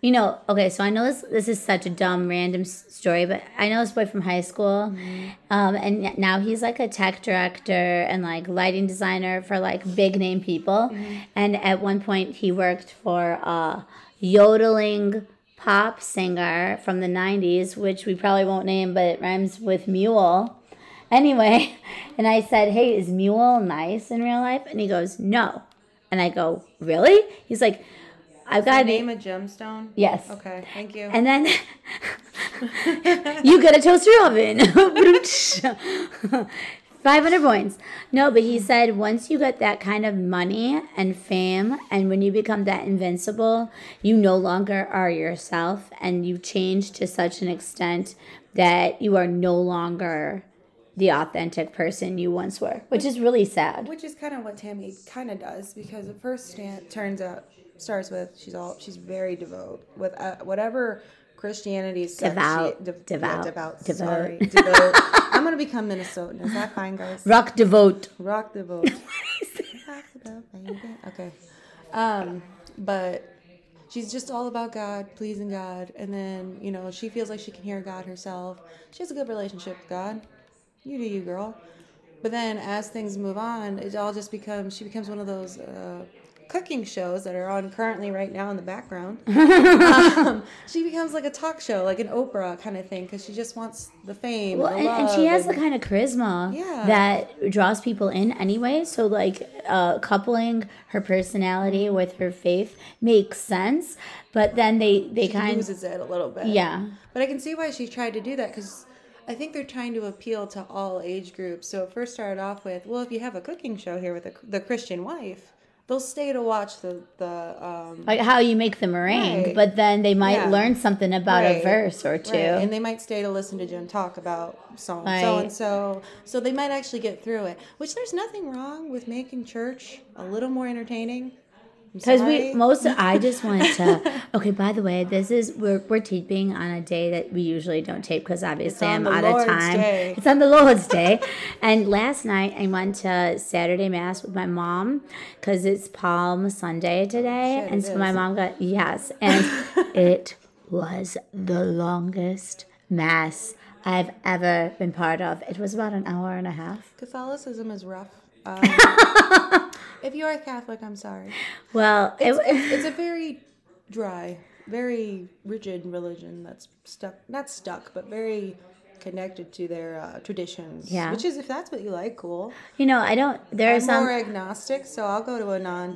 you know. Okay, so I know this. This is such a dumb, random story, but I know this boy from high school, um, and now he's like a tech director and like lighting designer for like big name people. And at one point, he worked for a yodeling pop singer from the '90s, which we probably won't name, but it rhymes with mule. Anyway, and I said, Hey, is Mule nice in real life? And he goes, No. And I go, Really? He's like, I've got name a gemstone? Yes. Okay, thank you. And then you get a toaster oven. 500 points. No, but he said once you get that kind of money and fame, and when you become that invincible, you no longer are yourself and you change to such an extent that you are no longer the authentic person you once were, which is really sad. Which is kind of what Tammy kind of does because at first stand, turns out starts with she's all she's very devout with uh, whatever Christianity says. Devout. she, de- Devout. yeah, devout. Devout. Sorry, devout. I'm gonna become Minnesotan. Is that fine, guys? Rock devote. Rock the boat. Rock the boat. Okay. Um, but she's just all about God, pleasing God, and then you know she feels like she can hear God herself. She has a good relationship with God. You do you, girl. But then as things move on, it all just becomes she becomes one of those uh, cooking shows that are on currently right now in the background. um, she becomes like a talk show, like an Oprah kind of thing, because she just wants the fame. Well, and, the and, and she has the kind of charisma Yeah. that draws people in anyway. So, like, uh, coupling her personality with her faith makes sense. But then they they she kind of loses it a little bit. yeah. But I can see why she tried to do that because I think they're trying to appeal to all age groups. So it first started off with, well, if you have a cooking show here with the, the Christian wife, they'll stay to watch the the um, like how you make the meringue, Right. but then they might Yeah. learn something about a verse or two. Right, and they might stay to listen to Jim talk about so and so and so. So they might actually get through it. Which there's nothing wrong with making church a little more entertaining. Because we most, I just wanted to. Okay, by the way, this is we're we're taping on a day that we usually don't tape because obviously I'm out Lord's of time. Day. It's on the Lord's Day, and last night I went to Saturday mass with my mom because it's Palm Sunday today, Shit, and so my mom got yes, and it was the longest mass I've ever been part of. It was about an hour and a half. Catholicism is rough. Um, if you are Catholic, I'm sorry. Well, it, it's, it's, it's a very dry, very rigid religion that's stuck, not stuck, but very connected to their uh, traditions. Yeah. Which is, if that's what you like, cool. you know, I don't. There are I'm some. more agnostic, so I'll go to a non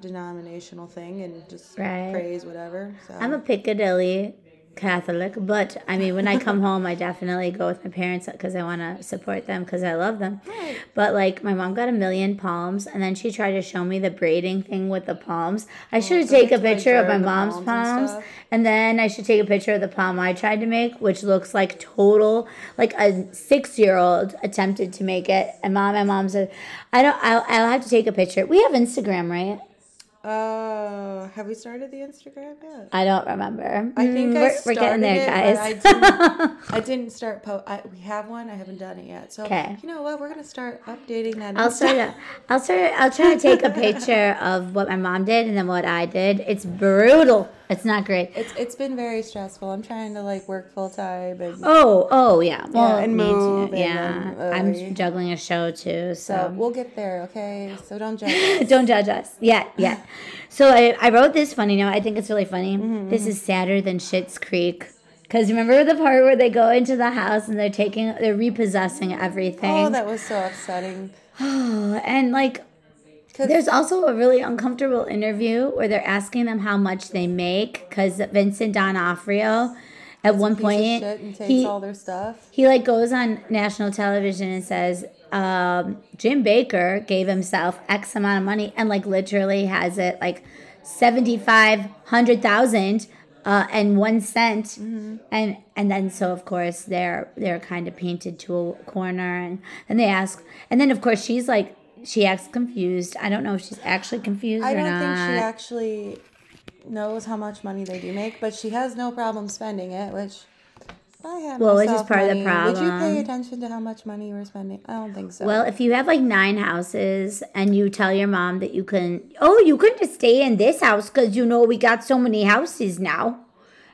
denominational thing and just Right. praise whatever. So. I'm a Piccadilly Catholic, but I mean, when I come home, I definitely go with my parents because I want to support them because I love them. Right. But like, my mom got a million palms, and then she tried to show me the braiding thing with the palms. I should Oh, so take a have like, picture of my mom's palms and palms, stuff? and then I should take a picture of the palm I tried to make, which looks like total, like a six-year-old attempted to make it. And mom, my mom said, "I don't. I'll, I'll have to take a picture. We have Instagram, right? Uh, have we started the Instagram yet? I don't remember. I think Mm, we're, started we're getting there, it, guys. I didn't, I didn't start. Po- I, we have one. I haven't done it yet. So 'Kay. you know what? We're gonna start updating that. I'll start. A, I'll start. I'll try to take a picture of what my mom did and then what I did. It's brutal. It's not great. It's it's been very stressful. I'm trying to like work full time and Oh, oh yeah. Well, and me too. move and Yeah, I'm juggling a show too, so so we'll get there. Okay, so don't judge. us. don't judge us. Yeah, yeah. So I, I wrote this funny note. I think it's really funny. Mm-hmm, This is sadder than Schitt's Creek. Cause remember the part where they go into the house and they're taking, they're repossessing everything, oh, that was so upsetting. and like There's also a really uncomfortable interview where they're asking them how much they make because Vincent D'Onofrio, at one point, shit and takes he all their stuff. he like goes on national television and says um, Jim Bakker gave himself X amount of money and like literally has it like seventy five hundred thousand. Uh, and one cent, Mm-hmm. and and then so of course they're they're kind of painted to a corner, and then they ask, and then of course she's like she acts confused. I don't know if she's actually confused I or don't think she actually knows how much money they do make, but she has no problem spending it, which. I had Well, which is part of the problem. Would you pay attention to how much money you were spending? I don't think so. Well, if you have like nine houses and you tell your mom that you can, oh, you can just stay in this house because you know we got so many houses now.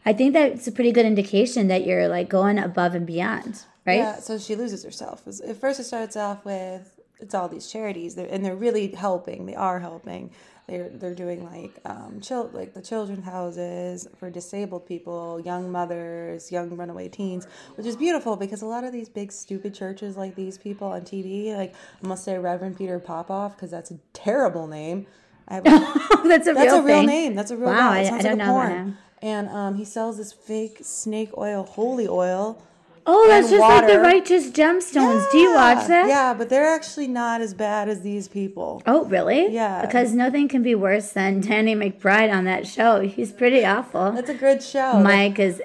I think that's a pretty good indication that you're like going above and beyond, right? Yeah, so she loses herself. At first, it starts off with it's all these charities, they're, and they're really helping. They are helping. They're they're doing like um chil- like the children's houses for disabled people, young mothers, young runaway teens, which is beautiful because a lot of these big stupid churches like these people on TV, like I must say Reverend Peter Popoff because that's a terrible name. I have That's a That's real a real thing. name. That's a real name. Wow, guy. I- I don't like know a that porn. now. And um, he sells this fake snake oil, holy oil. Oh, that's just like the. Righteous Gemstones. Do you watch that? Yeah, but they're actually not as bad as these people. Oh, really? Yeah. Because nothing can be worse than Danny McBride on that show. He's pretty awful. That's a good show. Mike is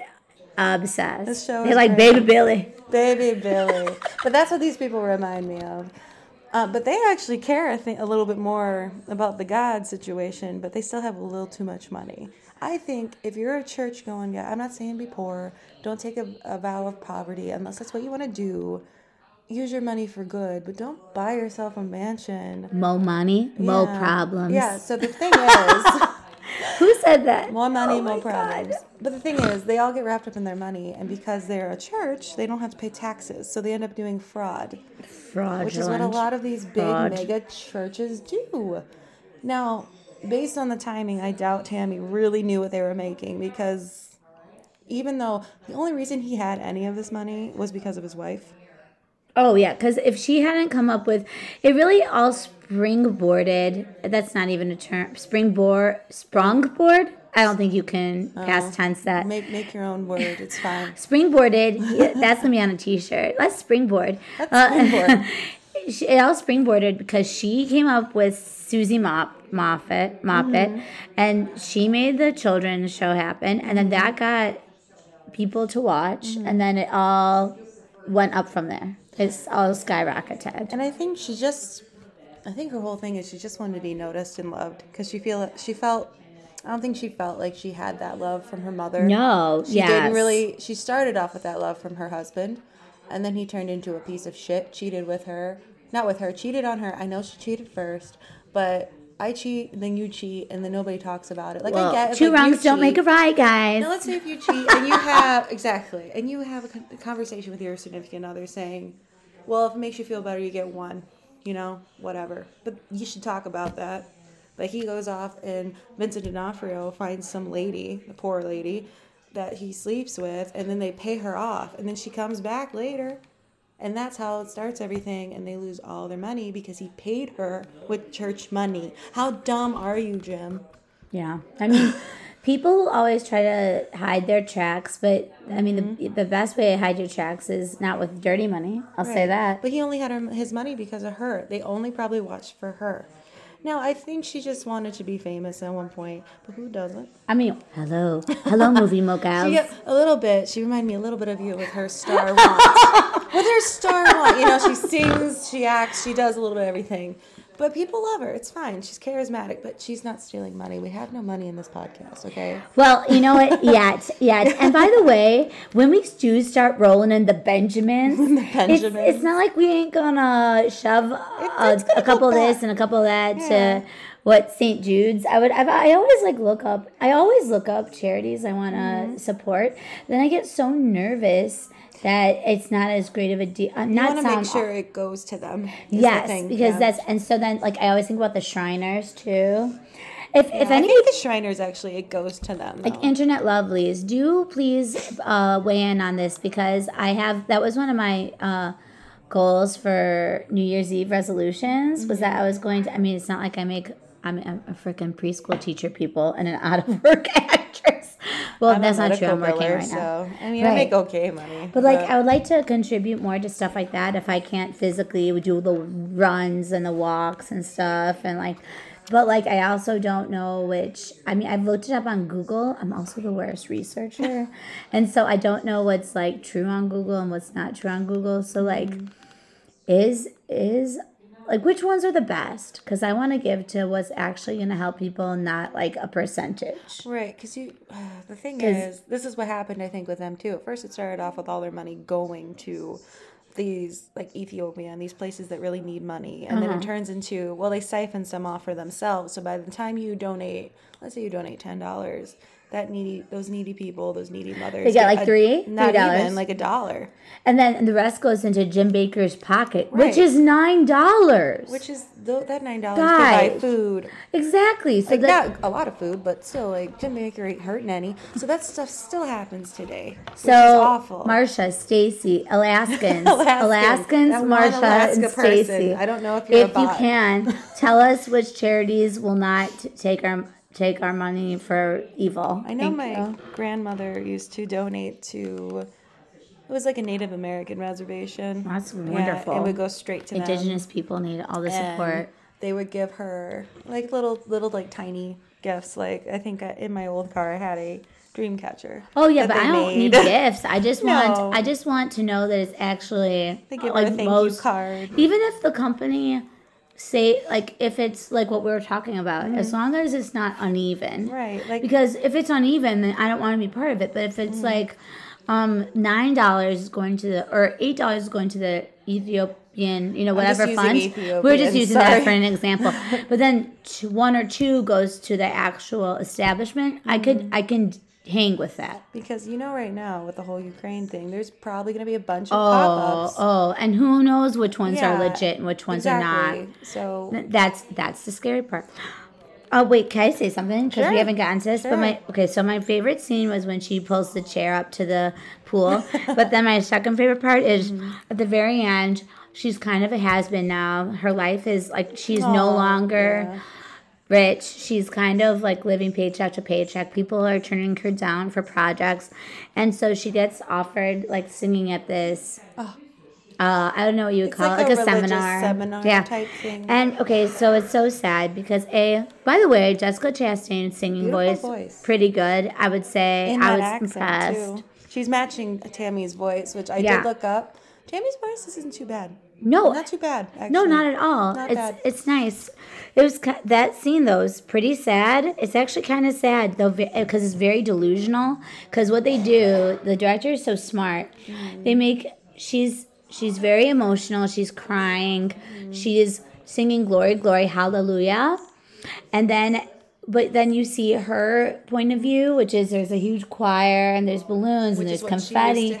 obsessed. This show they like great. Baby Billy. Baby Billy. but that's what these people remind me of. Uh, but they actually care, I think, a little bit more about the God situation, but they still have a little too much money. I think if you're a church going guy, I'm not saying be poor, don't take a, a vow of poverty unless that's what you want to do. Use your money for good, but don't buy yourself a mansion. Mo money, mo Yeah. problems. Yeah, so the thing is. Who said that? More money, Oh more problems. But the thing is, they all get wrapped up in their money, and because they're a church, they don't have to pay taxes, so they end up doing fraud, Fraud. which is what a lot of these big Fraud. mega churches do. Now, based on the timing, I doubt Tammy really knew what they were making because even though the only reason he had any of this money was because of his wife. Oh yeah, because if she hadn't come up with, it really all springboarded. That's not even a term. Springboard, sprungboard. I don't think you can past tense that. Make make your own word. It's fine. Springboarded. that's gonna be on a T-shirt. Let's springboard. Let's Uh, springboard. she- it all springboarded because she came up with Susie Mop Moffat Moppet, Mm-hmm. and she made the children's show happen, and then that got people to watch, Mm-hmm. and then it all went up from there. It's all skyrocketed. And I think she just, I think her whole thing is she just wanted to be noticed and loved because she feel she felt. I don't think she felt like she had that love from her mother. No, she yes. didn't really. She started off with that love from her husband, and then he turned into a piece of shit. Cheated with her, not with her. Cheated on her. I know she cheated first, but I cheat, then you cheat, and then nobody talks about it. Like Well, I get if, two like, you wrongs don't make a right, guys. now let's say if you cheat and you have exactly, and you have a a conversation with your significant other saying, "Well, if it makes you feel better, you get one," you know, whatever. But you should talk about that. But he goes off, and Vincent D'Onofrio finds some lady, the poor lady, that he sleeps with, and then they pay her off, and then she comes back later. And that's how it starts everything, and they lose all their money because he paid her with church money. How dumb are you, Jim? Yeah, I mean, people always try to hide their tracks, but I mean, Mm-hmm. the, the best way to hide your tracks is not with dirty money. I'll say that. But he only had her, his money because of her. They only probably watched for her. Now, I think she just wanted to be famous at one point, but who doesn't? I mean, hello, hello, movie moguls. She a little bit. She reminded me a little bit of you with her star want. with her star want, you know, she sings, she acts, she does a little bit of everything. But people love her. It's fine. She's charismatic, but she's not stealing money. We have no money in this podcast, okay? Well, you know what? Yet, yet. And by the way, when we do start rolling in the Benjamins, It's, Benjamins. it's not like we ain't gonna shove a, a couple of this and a couple of that Yeah. to what St. Jude's. I would. I've, I always like look up. I always look up charities I want to Mm-hmm. support. Then I get so nervous that it's not as great of a deal. I'm You not want to make sure it goes to them. the Yes, thing, because yeah. that's and so then like I always think about the Shriners too. If if I any think the Shriners actually, it goes to them. like internet lovelies, do please uh, weigh in on this because I have that was one of my uh, goals for New Year's Eve resolutions was that I was going to. I mean, it's not like I make. I'm a, a freaking preschool teacher, people, and an out of work. Well, I'm that's not true. I'm working biller, right now. So, I mean, I make okay money. But like, I would like to contribute more to stuff like that if I can't physically do the runs and the walks and stuff, and like, but like, I also don't know which. I mean, I've looked it up on Google. I'm also the worst researcher, and so I don't know what's like true on Google and what's not true on Google. So like, mm-hmm. is is like which ones are the best? Because I want to give to what's actually going to help people, not like a percentage. Right, because you, the thing is, this is what happened, I think, with them too. At first, it started off with all their money going to these, like Ethiopia and these places that really need money. And then Uh-huh. it turns into, well, they siphon some off for themselves. So by the time you donate, let's say you donate $10, that needy, those needy people, those needy mothers. They get, like, a- three? not Three dollars? even like a dollar, And then the rest goes into Jim Bakker's pocket, which is nine dollars. which is th- that nine dollars to buy food. exactly. So Like that not a lot of food, but still, like Jim Bakker ain't hurting any. So that stuff still happens today, so awful. Marsha, Stacy, Alaskans, Alaskan. Alaskans, Marsha, Alaska and. Stacy. I don't know if you're a If you can, tell us which charities will not take our take our money for evil. I know Thank my you. grandmother used to donate to. It was like a Native American reservation. That's Yeah, wonderful. it would go straight to them. Indigenous people need all the and support. They would give her like little, little like tiny gifts. Like I think I, in my old car I had a dream catcher. Oh yeah, but I don't made. need gifts. I just No. want I just want to know that it's actually They give like a thank most you card. even if the company say like if it's like what we were talking about, as long as it's not uneven. Mm-hmm. Right, like- because if it's uneven then I don't want to be part of it. But if it's Mm-hmm. like um nine dollars is going to the or eight dollars is going to the Ethiopian, you know, whatever using fund. We're just using that for an example. but then t- one or two goes to the actual establishment. I could Mm-hmm. I can hang with that. Because you know, right now with the whole Ukraine thing, there's probably going to be a bunch of Oh, pop-ups. oh, oh, and who knows which ones are legit and which ones are not. So That's that's the scary part. Oh wait, can I say something? Because we haven't gotten to this. But my okay, so my favorite scene was when she pulls the chair up to the pool. but then my second favorite part is Mm-hmm. at the very end. She's kind of a has been now. Her life is like she's no longer yeah. Rich. She's kind of like living paycheck to paycheck. People are turning her down for projects. And so she gets offered like singing at this uh, I don't know what you would It's call like it, a like a religious seminar. seminar yeah. type thing. And okay, so it's so sad because a by the way, Jessica Chastain's singing voice, voice. pretty good. I would say in I was impressed. too. She's matching Tammy's voice, which I Yeah. did look up. Tammy's voice isn't too bad. No, Not too bad. Actually. No, not at all. Not it's bad. it's nice. It was that scene though is pretty sad. It's actually kind of sad though because it's very delusional. Because what they do, the director is so smart. Mm-hmm. They make she's she's very emotional. She's crying. Mm-hmm. She is singing "Glory, Glory, Hallelujah," and then. But then you see her point of view, which is there's a huge choir and there's balloons Which and there's what she used confetti.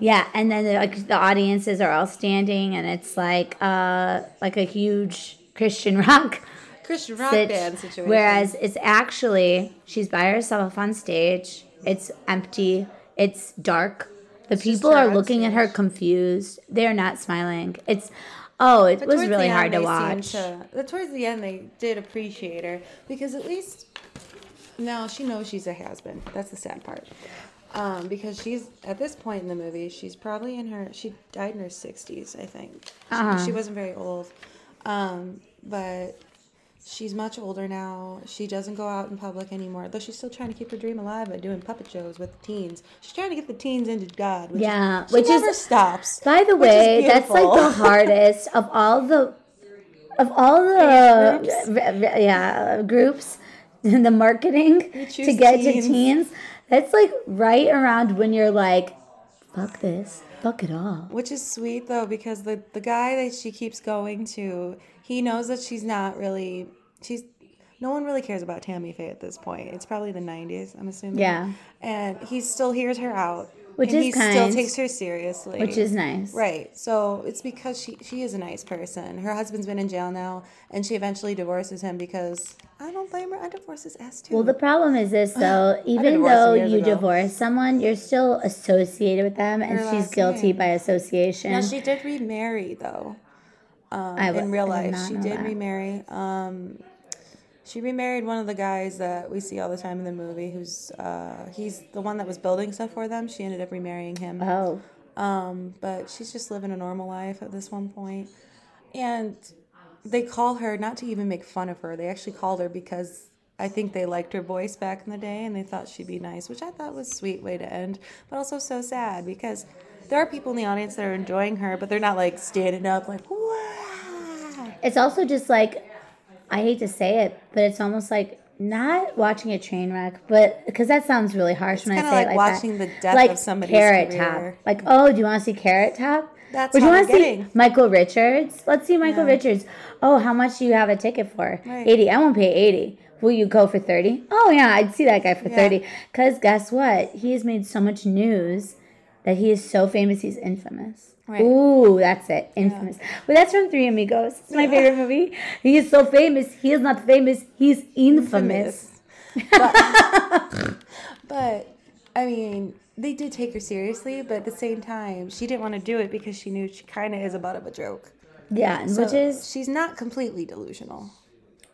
Yeah, and then like the audiences are all standing, and it's like uh like a huge Christian rock. Christian rock sit- band situation. Whereas it's actually she's by herself on stage. It's empty. It's dark. The just people are looking at her confused. confused. They're not smiling. It's oh, it But was really hard to watch. To, towards the end, they did appreciate her because at least now she knows she's a has been. That's the sad part. Um, because she's at this point in the movie, she's probably in her. She died in her sixties, I think. She, Uh-huh. she wasn't very old, um, but she's much older now. She doesn't go out in public anymore, though she's still trying to keep her dream alive by doing puppet shows with teens. She's trying to get the teens into God. Which Yeah, she which is- never stops. By the way, that's like the hardest of all the of all the v- yeah groups in the marketing to get teens. to teens. That's like right around when you're like, fuck this, fuck it all. Which is sweet though, because the the guy that she keeps going to, he knows that she's not really she's no one really cares about Tammy Faye at this point. It's probably the nineties, I'm assuming. Yeah. And he still hears her out. Which and he still takes her seriously. Which is nice. Right. So it's because she she is a nice person. Her husband's been in jail now and she eventually divorces him because I don't blame her. I divorce his ass too. Well, the problem is this though. Even though you ago. divorce someone, you're still associated with them, and Her she's guilty name. by association. now she did remarry though. Um, I in real life, she did that. remarry. Um, she remarried one of the guys that we see all the time in the movie. Who's uh, he's the one that was building stuff for them. She ended up remarrying him. oh, Um, but she's just living a normal life at this one point. And they call her not to even make fun of her. They actually called her because I think they liked her voice back in the day and they thought she'd be nice, which I thought was a sweet way to end, but also so sad because there are people in the audience that are enjoying her, but they're not like standing up like, wow. it's also just like I hate to say it, but it's almost like not watching a train wreck, but because that sounds really harsh when I say like it like watching that. the death like of somebody's Carrot career. Top. Like, oh, do you want to see Carrot Top? That's Would you want to see. Michael Richards? Let's see Michael Yeah. Richards. Oh, how much do you have a ticket for? Right. Eighty. I won't pay eighty. Will you go for 30? Oh, yeah, I'd see that guy for Yeah. 30. Because guess what? He has made so much news that he is so famous, he's infamous. Right. Ooh, that's it. Infamous. Well, that's from Three Amigos. It's my favorite movie. He is so famous. He is not famous. He's infamous. But I mean, they did take her seriously, but at the same time, she didn't want to do it because she knew she kind of is a butt of a joke. Yeah, and which is she's not completely delusional.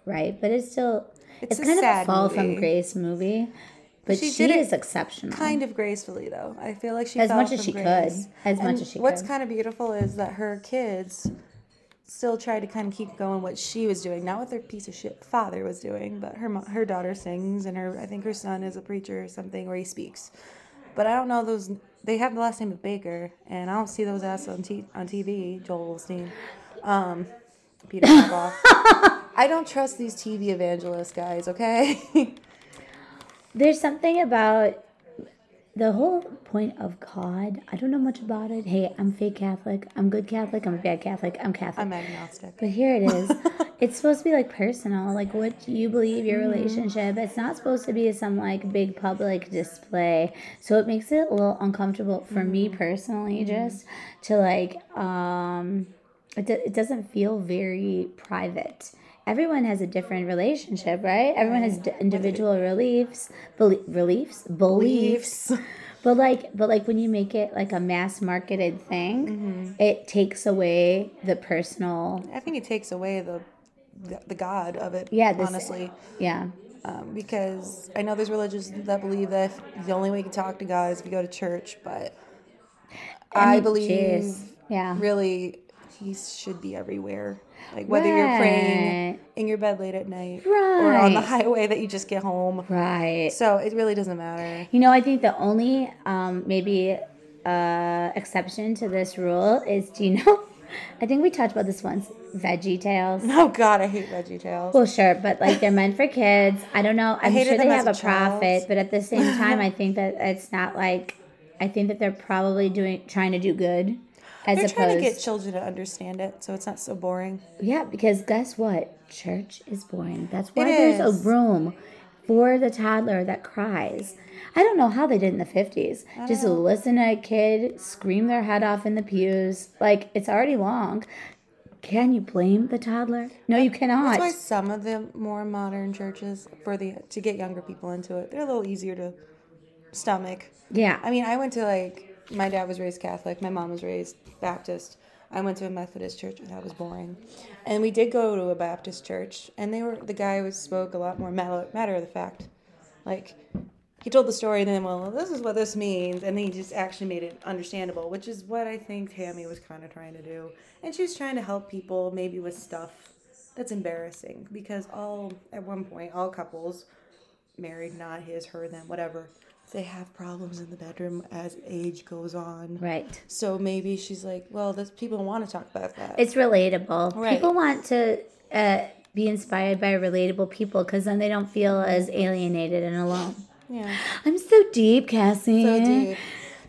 right, but it's still It's it's, a kind of a fall from grace movie. But She she, is exceptional. Kind of gracefully, though. I feel like she As much as she grace. could. As much as she could. What's could. kind of beautiful is that her kids still tried to kind of keep going what she was doing, not what their piece of shit father was doing. But her her daughter sings, and her I think her son is a preacher or something where he speaks. But I don't know those. They have the last name of Bakker, and I don't see those ass on t- on TV. Joel Osteen, um, Peter Harbaugh. I don't trust these TV evangelist guys. Okay. There's something about the whole point of God. I don't know much about it. Hey, I'm fake Catholic. I'm good Catholic. I'm a bad Catholic. I'm Catholic. I'm agnostic. But here it is. it's supposed to be like personal, like what you believe your mm-hmm. relationship. It's not supposed to be some like big public display. So it makes it a little uncomfortable for me mm-hmm. personally, mm-hmm. just to like um, it, do- it doesn't feel very private. Everyone has a different relationship, right? Everyone has d- individual beliefs, belie- beliefs, beliefs. But like, but like when you make it like a mass marketed thing, it takes away the personal. I think it takes away the the, the God of it. Yeah, this- honestly, Yeah, um, because I know there's religions that believe that the only way you can talk to God is if you go to church, but I, mean, believe jeez. Yeah. really He should be everywhere. Like whether you're praying in your bed late at night right. or on the highway that you just get home. Right. So it really doesn't matter. You know, I think the only um, maybe uh, exception to this rule is do you know? I think we talked about this once. Veggie Tales. Oh God, I hate Veggie Tales. Well, sure, but like they're meant for kids. I don't know. I'm sure they have a a profit, but at the same time, I think that it's not like. I think that they're probably doing trying to do good, as They're opposed. trying to get children to understand it, so it's not so boring. Yeah, because guess what? Church is boring. That's why It there's is. a room for the toddler that cries. I don't know how they did in the 50s. Just listen to a kid scream their head off in the pews. Like, it's already long. Can you blame the toddler? No, you cannot. That's why some of the more modern churches, for the to get younger people into it, they're a little easier to stomach. Yeah. I mean, I went to like my dad was raised Catholic, my mom was raised Baptist. I went to a Methodist church that was boring. And we did go to a Baptist church, and they were the guy was spoke a lot more matter, matter of the fact, like he told the story, and then well, this is what this means, and then he just actually made it understandable, which is what I think Tammy was kind of trying to do, and she was trying to help people maybe with stuff that's embarrassing because all at one point all couples married, not his, her, them, whatever. They have problems in the bedroom as age goes on. right. So maybe she's like, well, this people want to talk about that. It's relatable. Right. People want to uh, be inspired by relatable people because then they don't feel as alienated and alone. yeah, I'm so deep, Cassie. so deep.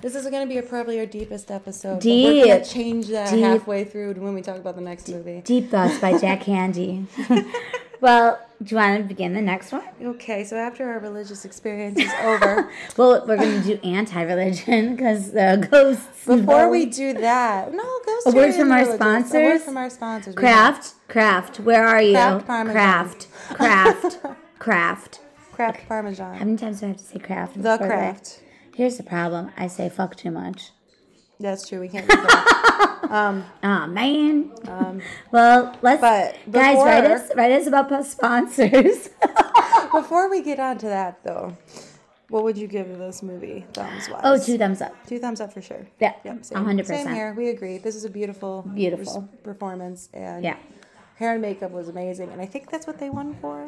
This is going to be probably our deepest episode. but We're going Deep. to change that Deep. halfway through when we talk about the next movie. Deep Thoughts by Jack Handey. well, do you want to begin the next one? Okay, so after our religious experience is over, Well, we're going to do anti-religion because the ghosts. before we do that, no, ghost A word from our religious. A word sponsors? from our sponsors. Craft, craft. Where are you? Kraft Parmesan. Craft, craft, craft. Kraft Parmesan. How many times do I have to say craft? The craft. that? Here's the problem. I say fuck too much. That's true. We can't do that. Oh man. well, let's Um, but guys write us write us about post sponsors. Before we get on to that, though, what would you give this movie, thumbs wise? oh, two thumbs up. Two thumbs up for sure. Yeah, Yep, a same. Same here. We agree. This is a beautiful, Beautiful. performance, and Yeah. hair and makeup was amazing, and I think that's what they won for.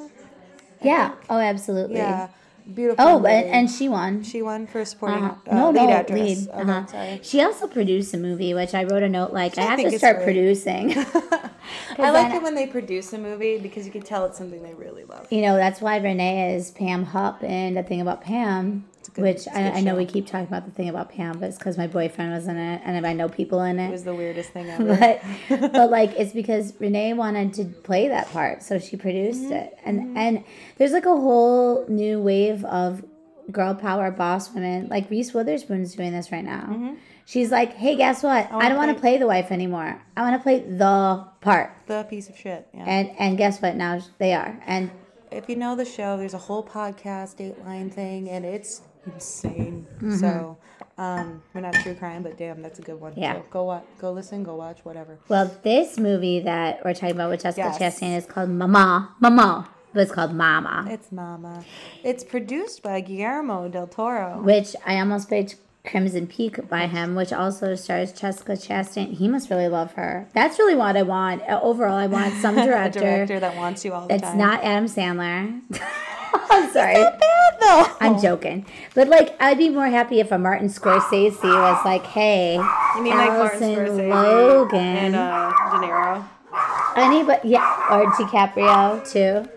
Yeah. Oh, absolutely. Yeah, beautiful. Oh, movie. and, and she won. she won for supporting Uh-huh. uh, no, lead no, actress. lead. Okay, Uh-huh. sorry. She also produced a movie, which I wrote a note like I, I have to start great. producing. I like it when they produce a movie because you can tell it's something they really love. you know, that's why Renee is Pam Hupp and the thing about Pam. Which I, I know we keep talking about the thing about Pam, but it's because my boyfriend was in it, and I know people in It it. was the weirdest thing ever. but but like it's because Renee wanted to play that part, so she produced Mm-hmm. it, and and there's like a whole new wave of girl power boss women. Like Reese Witherspoon's doing this right now. Mm-hmm. She's like, hey, guess what? I, don't want to play the wife anymore. I want to play the part. the piece of shit. Yeah. And and guess what? Now they are. And if you know the show, there's a whole podcast Dateline thing, and it's insane. So, um, we're not true crime, but damn, that's a good one. Yeah. So go watch, go listen, go watch, whatever. well, this movie that we're talking about with Jessica Yes. Chastain is called Mama. Mama. But it's called Mama. It's Mama. It's produced by Guillermo del Toro. which I almost picked Crimson Peak by him, which also stars Jessica Chastain. He must really love her. That's really what I want. Uh, Overall, I want some A director, director that wants you all the time. not Adam Sandler. I'm sorry. bad though. I'm joking. But like I'd be more happy if a Martin Scorsese was like, hey, You mean like Martin Allison Scorsese Logan. and uh, De Niro? Anybody yeah, or DiCaprio too.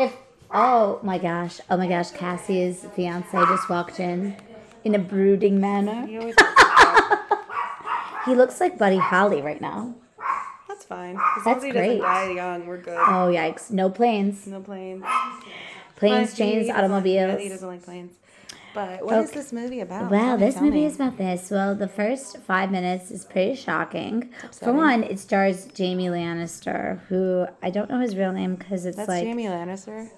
If oh my gosh, oh my gosh, Cassie's fiance just walked in in a brooding manner. He looks like Buddy Holly right now. That's fine. As long That's as he great. doesn't die young, we're good. Oh yikes! No planes, No planes. planes, he trains, doesn't like- automobiles. he doesn't like planes. But what is Okay. this movie about? Wow, Tell me, this tell movie me. is about this. Well, the first five minutes is pretty shocking. For upsetting. one, it stars Jamie Lannister, who I don't know his real name because it's That's like Jamie Lannister,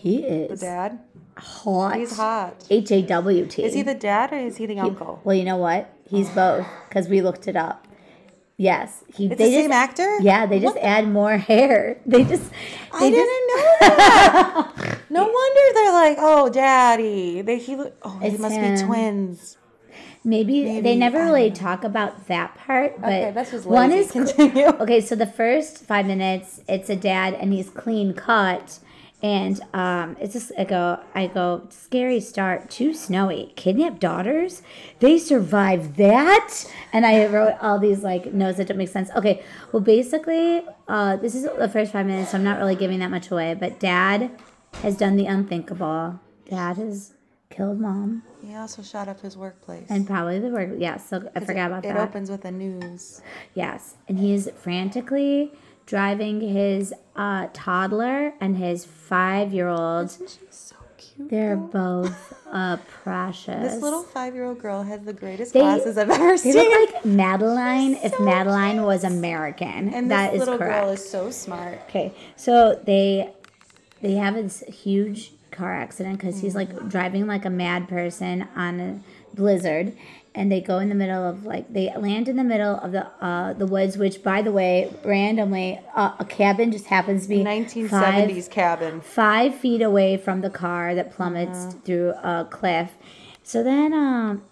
he is. the dad. hot. He's hot. H A W T. Is he the dad or is he the uncle? Well, you know what? He's both because we looked it up. Yes, he. It's they the just, same actor. Yeah, they just add more hair. They just. I They didn't know that. no wonder they're like, oh, daddy. They he. Oh, they It's must him. be twins. Maybe, Maybe, they never really talk about that part, but Okay, that's just one is Continue. okay. So the first five minutes, it's a dad and he's clean cut, and um, it's just I go I go scary start too snowy kidnapped daughters they survive that and I wrote all these like notes that don't make sense. Okay, well basically uh, this is the first five minutes, so I'm not really giving that much away. But dad has done the unthinkable. Dad has killed mom He also shot up his workplace. and probably the work yes. So I forgot about it that. It opens with the news. Yes, and he's frantically driving his uh, toddler and his five-year-old. So cute. They're though. both uh, precious. This little five-year-old girl has the greatest They- glasses I've ever They seen. look like Madeline if Madeline was American. and that this is little correct. girl is so smart. Okay, so they they have this huge car accident because he's like driving like a mad person on a blizzard, and they go in the middle of like they land in the middle of the uh the woods. Which, by the way, randomly uh, a cabin just happens to be 1970s five, cabin. five feet away from the car that plummets Uh-huh. through a cliff. So then, um.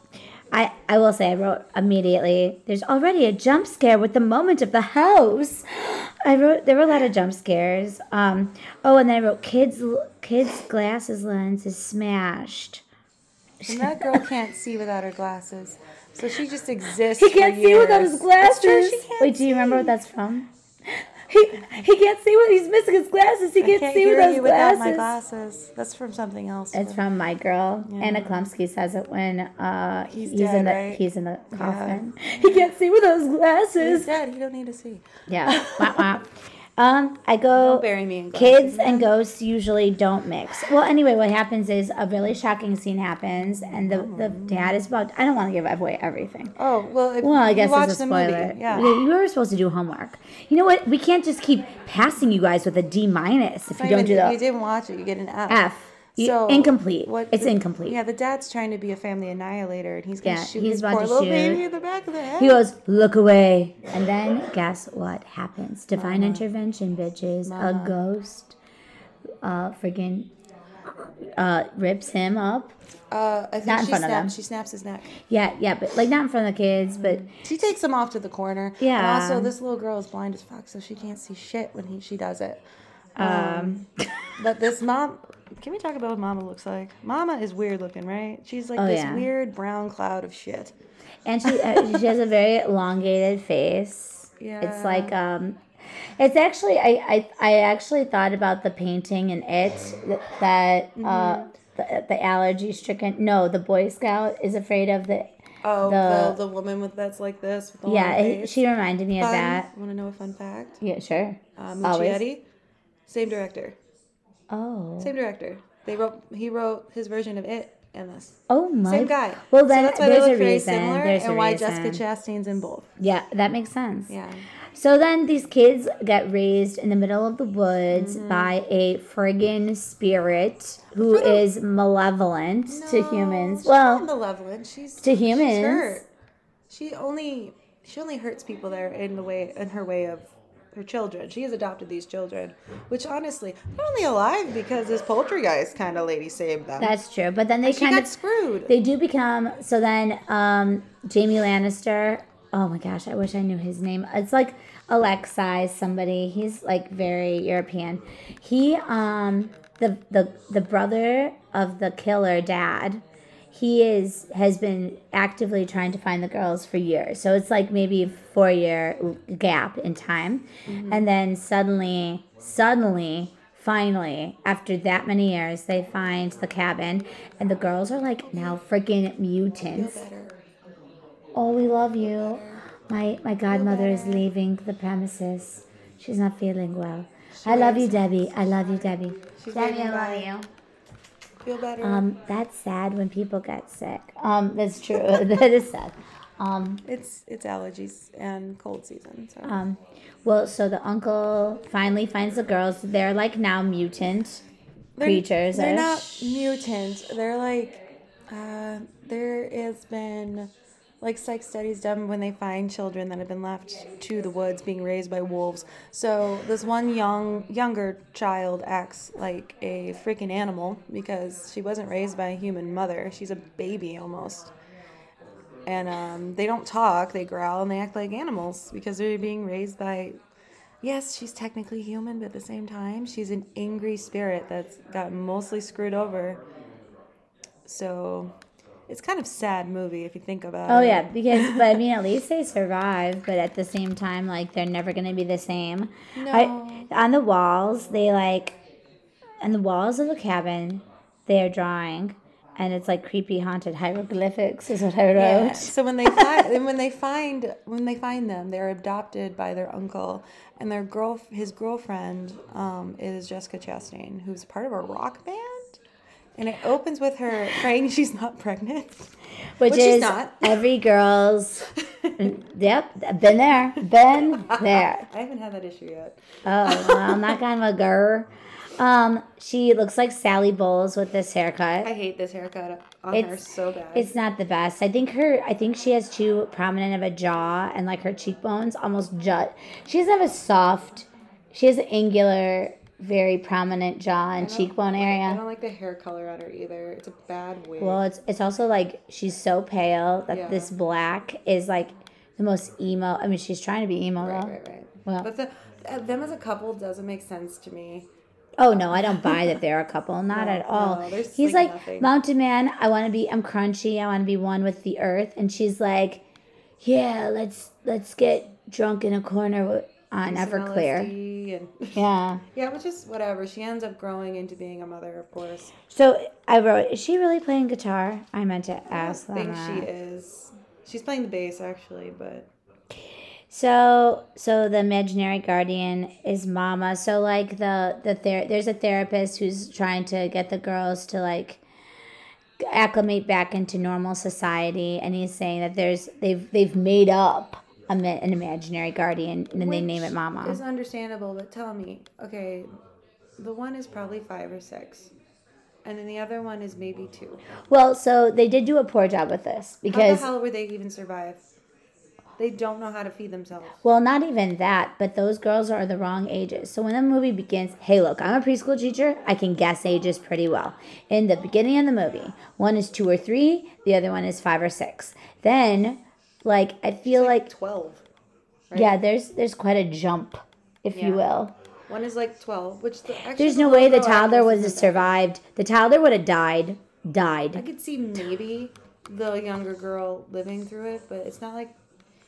I, I will say I wrote immediately there's already a jump scare with the moment of the house. I wrote there were a lot of jump scares. Um, oh, and then I wrote kids kids glasses lens is smashed. And that girl can't see without her glasses. So she just exists. He can't for see without his glasses. It's true, she can't Wait, do you remember what that's from? He he can't see what he's missing his glasses. He can't, can't see hear without his you without my glasses. glasses. That's from something else. It's from My Girl. Anna Chlumsky says it when uh, he's, He's in the right? he's in the coffin. He can't see without his glasses. He's dead. He don't need to see. Yeah. wah, wah. Um, I go. Don't bury me in glasses, Kids and ghosts usually don't mix. Well, anyway, what happens is a really shocking scene happens, and the, the dad is about. I don't want to give away everything. Oh well. Well, I guess it's a movie, spoiler. Yeah. You were supposed to do homework. You know what? We can't just keep passing you guys with a D minus if you don't even- do that. You didn't watch it. You get an F. F. So incomplete. what it's the- incomplete. Yeah, the dad's trying to be a family annihilator, and he's gonna Yeah, shoot he's his about poor to little shoot. baby in the back of the head. He goes, look away. And then guess what happens? Divine intervention, bitches. A ghost uh friggin' uh rips him up. uh, I think Not in she front of them. snaps. She snaps his neck. Yeah, yeah, but like not in front of the kids, but She takes him off to the corner. Yeah. And also, this little girl is blind as fuck, so she can't see shit when he she does it. Um, but this mom. Can we talk about what Mama looks like? Mama is weird looking, right? She's like Oh, this yeah. weird brown cloud of shit. and she uh, she has a very elongated face. Yeah. It's like um it's actually I, I I actually thought about the painting in it that, that uh the, the allergy stricken. No, the Boy Scout is afraid of the. Oh, The- the, the, woman with that's like this. Yeah, it, she reminded me of that. Want to know a fun fact? Yeah, sure. Uh, Always. Muschietti, same director. Oh. Same director. They wrote. He wrote his version of it and this. Oh my. Same guy. Well, so that's why there's they a very reason. similar, There's and why reason. Jessica Chastain's in both. Yeah, that makes sense. Yeah. So then these kids get raised in the middle of the woods Mm-hmm. by a friggin' spirit who is malevolent to humans. she's Well, not malevolent. She's to She's humans. hurt. She only she only hurts people there in the way in her way of her children. She has adopted these children, which honestly, they're only alive because this poltergeist kind of lady saved them. that's true. But then they kind of screwed. they do become so then um Jamie Lannister. Oh my gosh, I wish I knew his name. It's like Alexei somebody. He's like very European. He um the the the brother of the killer dad. He is has been actively trying to find the girls for years. So it's like maybe 4 year gap in time. And then suddenly suddenly finally after that many years they find the cabin and the girls are like now freaking mutants. Oh, we love you. My my godmother is leaving the premises. She's not feeling well. I love you, Debbie. I love you, Debbie. Debbie, I love you. Feel better. Um, that's sad when people get sick. Um, that's true. that is sad. Um, it's it's allergies and cold season. So um, well, so the uncle finally finds the girls. They're like now mutant creatures. They're not mutants. They're like, uh, there has been like psych studies done when they find children that have been left to the woods being raised by wolves. So this one young younger child acts like a freaking animal because she wasn't raised by a human mother. She's a baby almost. And um, they don't talk, they growl, and they act like animals because they're being raised by yes, she's technically human, but at the same time, she's an angry spirit that's got mostly screwed over. So it's kind of sad movie if you think about Oh it. Oh yeah, because but I mean at least they survive, but at the same time like they're never gonna be the same. I, on the walls they like on the walls of the cabin they are drawing and it's like creepy haunted hieroglyphics is what I wrote. Yeah. So when they find when they find when they find them, they're adopted by their uncle, and their girl his girlfriend um, is Jessica Chastain, who's part of a rock band. And it opens with her praying she's not pregnant. Which, Which she's is not. every girl's Yep, been there. Been there. I haven't had that issue yet. Oh well I'm not kind of a girl. Um, she looks like Sally Bowles with this haircut. I hate this haircut on her so bad. It's not the best. I think her. I think she has too prominent of a jaw, and like her cheekbones almost jut. She doesn't have a soft. She has an angular, very prominent jaw and cheekbone I area. I don't like the hair color on her either. It's a bad wig. Well, it's it's also like she's so pale that Yeah. this black is like the most emo. I mean, she's trying to be emo right, though. right, right. Well- but the, uh, them as a couple doesn't make sense to me. Oh no, I don't buy that they're a couple. Not No, at all. no, He's like, like nothing. mountain man. I want to be. I'm crunchy. I want to be one with the earth. And she's like, yeah, let's let's get drunk in a corner Uh, on Some Everclear. And Yeah. yeah, which is whatever. She ends up growing into being a mother, of course. So I wrote, is she really playing guitar? I meant to ask them. think she is. She's playing the bass actually, but So so the imaginary guardian is mama. So like the the ther- there's a therapist who's trying to get the girls to like acclimate back into normal society and he's saying that there's they've they've made up a, an imaginary guardian and then they name it mama. It's understandable, but tell me, okay, the one is probably five or six, and then the other one is maybe two. Well, so they did do a poor job with this because How the hell would they even survive? They don't know how to feed themselves. Well, not even that, but those girls are the wrong ages. So when the movie begins, hey, look, I'm a preschool teacher. I can guess ages pretty well. In the beginning of the movie, one is two or three, the other one is five or six. Then, like, I feel like, twelve. yeah, there's there's quite a jump, if Yeah. you will. One is like twelve, which the actually There's the no way the toddler actress would have survived. The toddler would have died. Died. I could see maybe the younger girl living through it, but it's not like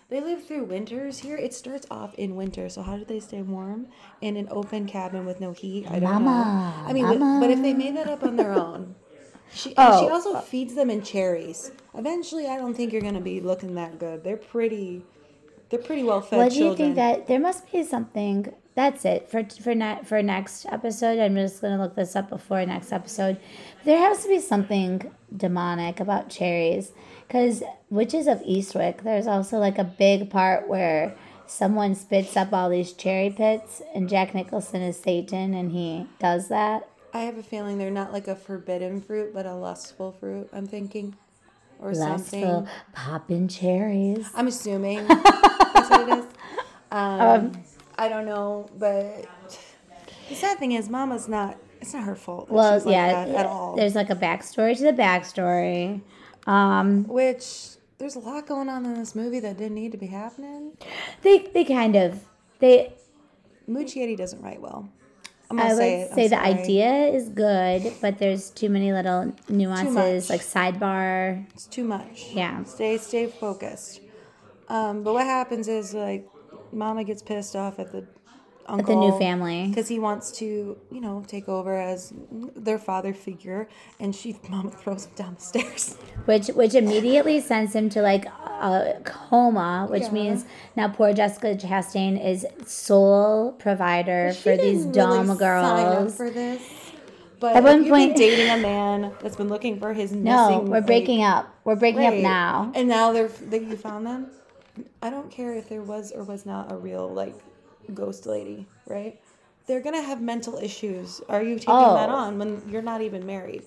they live through winters here. It starts off in winter, so how do they stay warm in an open cabin with no heat? I don't Mama, know. I mean, but- but if they made that up on their own, She, and she Oh. also feeds them in cherries. Eventually, I don't think you're gonna be looking that good. They're pretty, they're pretty well fed What do you children. think that there must be something? That's it for for ne- for next episode. I'm just gonna look this up before next episode. There has to be something demonic about cherries, because Witches of Eastwick. There's also like a big part where someone spits up all these cherry pits, and Jack Nicholson is Satan, and he does that. I have a feeling they're not like a forbidden fruit, but a lustful fruit. I'm thinking, or something. Lustful popping cherries. I'm assuming that's what it is. Um, I don't know, but the sad thing is, Mama's not. It's not her fault. That Well, she's like yeah, that at all. there's like a backstory to the backstory. Um, Which there's a lot going on in this movie that didn't need to be happening. they they kind of they Muschietti doesn't write well. Gonna would say say. The sorry. idea is good, but there's too many little nuances, like sidebar. It's too much. Yeah. Stay stay focused. Um, but what happens is like, Mama gets pissed off at the uncle the new family. because he wants to, you know, take over as their father figure, and she Mama throws him down the stairs. which which immediately sends him to like a coma, which Yeah. means now poor Jessica Chastain is sole provider She for these dumb really girls. for this. But At one point- been dating a man that's been looking for his No, we're like, breaking up. We're breaking up now. And now they're that you found them. I don't care if there was or was not a real like ghost lady, right? They're gonna have mental issues. Are you taking Oh. that on when you're not even married?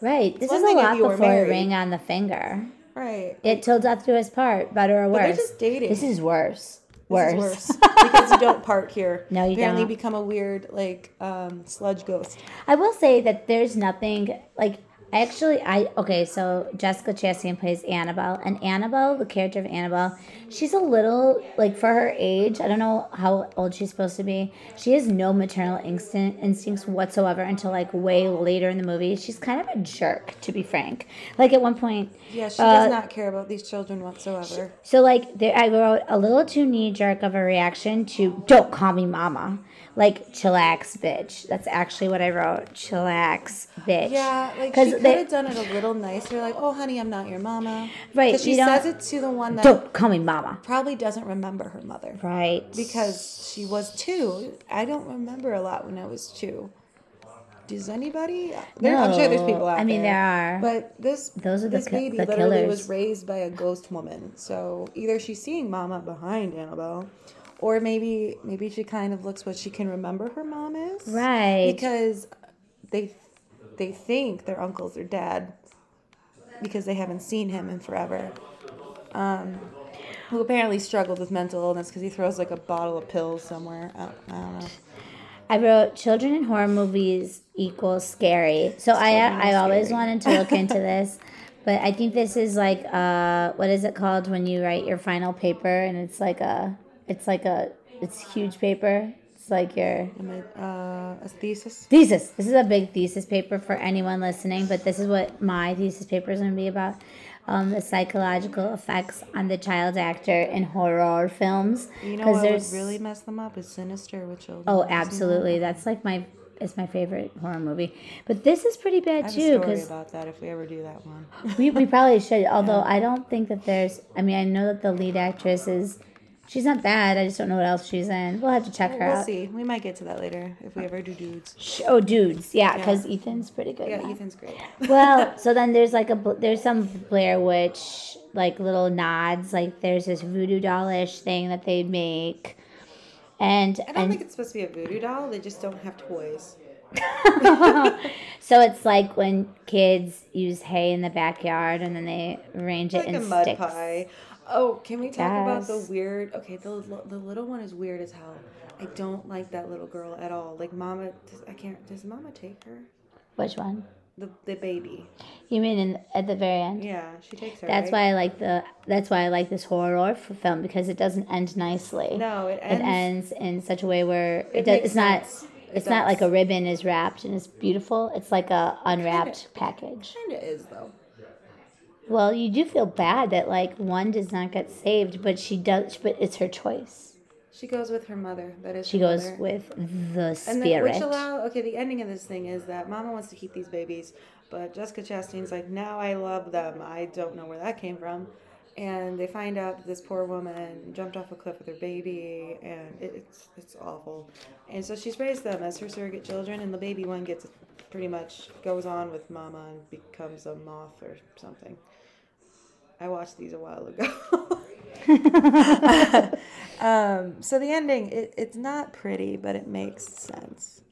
Right. This is a if lot before a married. ring on the finger. Right. It till death do us part, better or But worse. they're just dating. This is worse. Worse. is worse because you don't part here. No, you Apparently don't. become a weird like um, sludge ghost. I will say that there's nothing like actually I okay, so Jessica Chastain plays Annabelle and Annabelle, the character of Annabelle, she's a little like for her age, I don't know how old she's supposed to be. She has no maternal instinct instincts whatsoever until like way later in the movie. She's kind of a jerk, to be frank. Like at one point Yeah, she Uh, does not care about these children whatsoever. So like there, I wrote a little too knee jerk of a reaction to "Don't call me mama," like chillax, bitch. That's actually what I wrote. Chillax, bitch. Yeah, like she could have done it a little nicer. Like, oh, honey, I'm not your mama. Right, she says it to the one that Don't call me mama. probably doesn't remember her mother Right. because she was two. I don't remember a lot when I was two. Does anybody? There, I'm sure there's people out there. I mean, there. there are. But this Those are the this ki- baby the literally killers. was raised by a ghost woman. So either she's seeing Mama behind Annabelle, or maybe maybe she kind of looks what she can remember her mom is. Right. Because they they think their uncle's their dad because they haven't seen him in forever. Um, who apparently struggled with mental illness because he throws like a bottle of pills somewhere. I don't, I don't know. I wrote children in horror movies equals scary. So I Children I always wanted to look into this, but I think this is like uh what is it called when you write your final paper and it's like a it's like a it's huge paper. It's like your uh, a thesis? thesis. This is a big thesis paper for anyone listening, but this is what my thesis paper is going to be about. Um, the psychological effects on the child actor in horror films. You know what would there's- really mess them up is Sinister with children. Oh, Have you seen that? absolutely. That's like my it's my favorite horror movie. But this is pretty bad too because about that if we ever do that one. we, we probably should. Although I don't think that there's. I mean, I know that the lead actress is. She's not bad. I just don't know what else she's in. We'll have to check her out. we'll out. see. We might get to that later if we ever do dudes. Sh- Oh, dudes, yeah, Yeah. because Ethan's pretty good. Yeah, now. Ethan's great. well, so then there's like a bl- there's some Blair Witch like little nods. Like there's this voodoo dollish thing that they make, and I don't and think it's supposed to be a voodoo doll. They just don't have toys. so it's like when kids use hay in the backyard and then they arrange it Like a in mud sticks. pie. Oh, can we talk about the weird? Okay, the the little one is weird as hell. I don't like that little girl at all. Like Mama, does, I can't. Does Mama take her? Which one? The the baby. You mean in, at the very end? Yeah, she takes her. That's right? why I like the. That's why I like this horror film because it doesn't end nicely. No, it it ends. ends in such a way where it, It does, it's not. sense. It It's not like a ribbon is wrapped and it's beautiful. It's like a unwrapped package. Kinda is though. Well, you do feel bad that like one does not get saved, but she does. But it's her choice. She goes with her mother. That is She goes mother. with the And spirit. then, which allow okay, the ending of this thing is that Mama wants to keep these babies, but Jessica Chastain's like, now I love them. I don't know where that came from, and they find out that this poor woman jumped off a cliff with her baby, and it, it's it's awful, and so she's raised them as her surrogate children, and the baby one gets pretty much goes on with Mama and becomes a moth or something. I watched these a while ago. um, so the ending, it, it's not pretty, but it makes sense.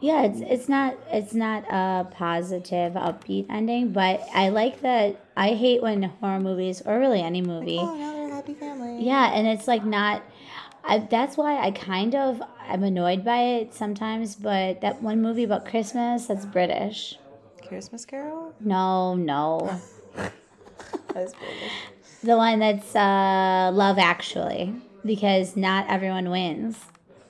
Yeah, it's it's not it's not a positive upbeat ending, but I like that. I hate when horror movies or really any movie. Oh, now they're a happy family. Yeah, and it's like not. I, that's why I kind of I'm annoyed by it sometimes. But that one movie about Christmas that's British. Christmas Carol? No, no, That's British. the one that's uh, Love Actually, because not everyone wins.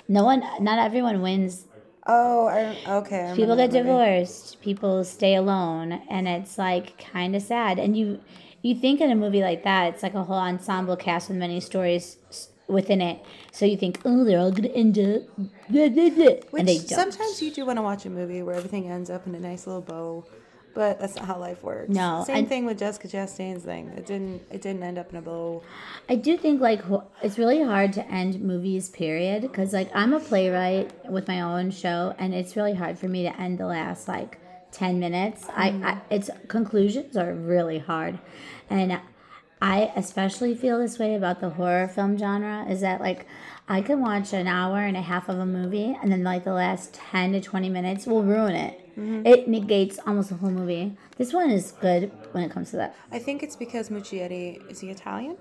No one, not everyone wins Oh, I, okay. I people get divorced people stay alone and it's like kind of sad and you you think in a movie like that it's like a whole ensemble cast with many stories within it so you think oh they're all gonna end up blah, blah, blah," Which and they don't sometimes you do want to watch a movie where everything ends up in a nice little bow, but that's not how life works. No, Same and- thing with Jessica Chastain's thing. It didn't. It didn't end up in a bow. i do think like it's really hard to end movies period because like i'm a playwright with my own show and it's really hard for me to end the last like 10 minutes I, I mm. it's conclusions are really hard and I especially feel this way about the horror film genre is that like I can watch an hour and a half of a movie and then like the last 10 to 20 minutes will ruin it. It negates almost the whole movie. This one is good when it comes to that. I think it's because Muschietti is he Italian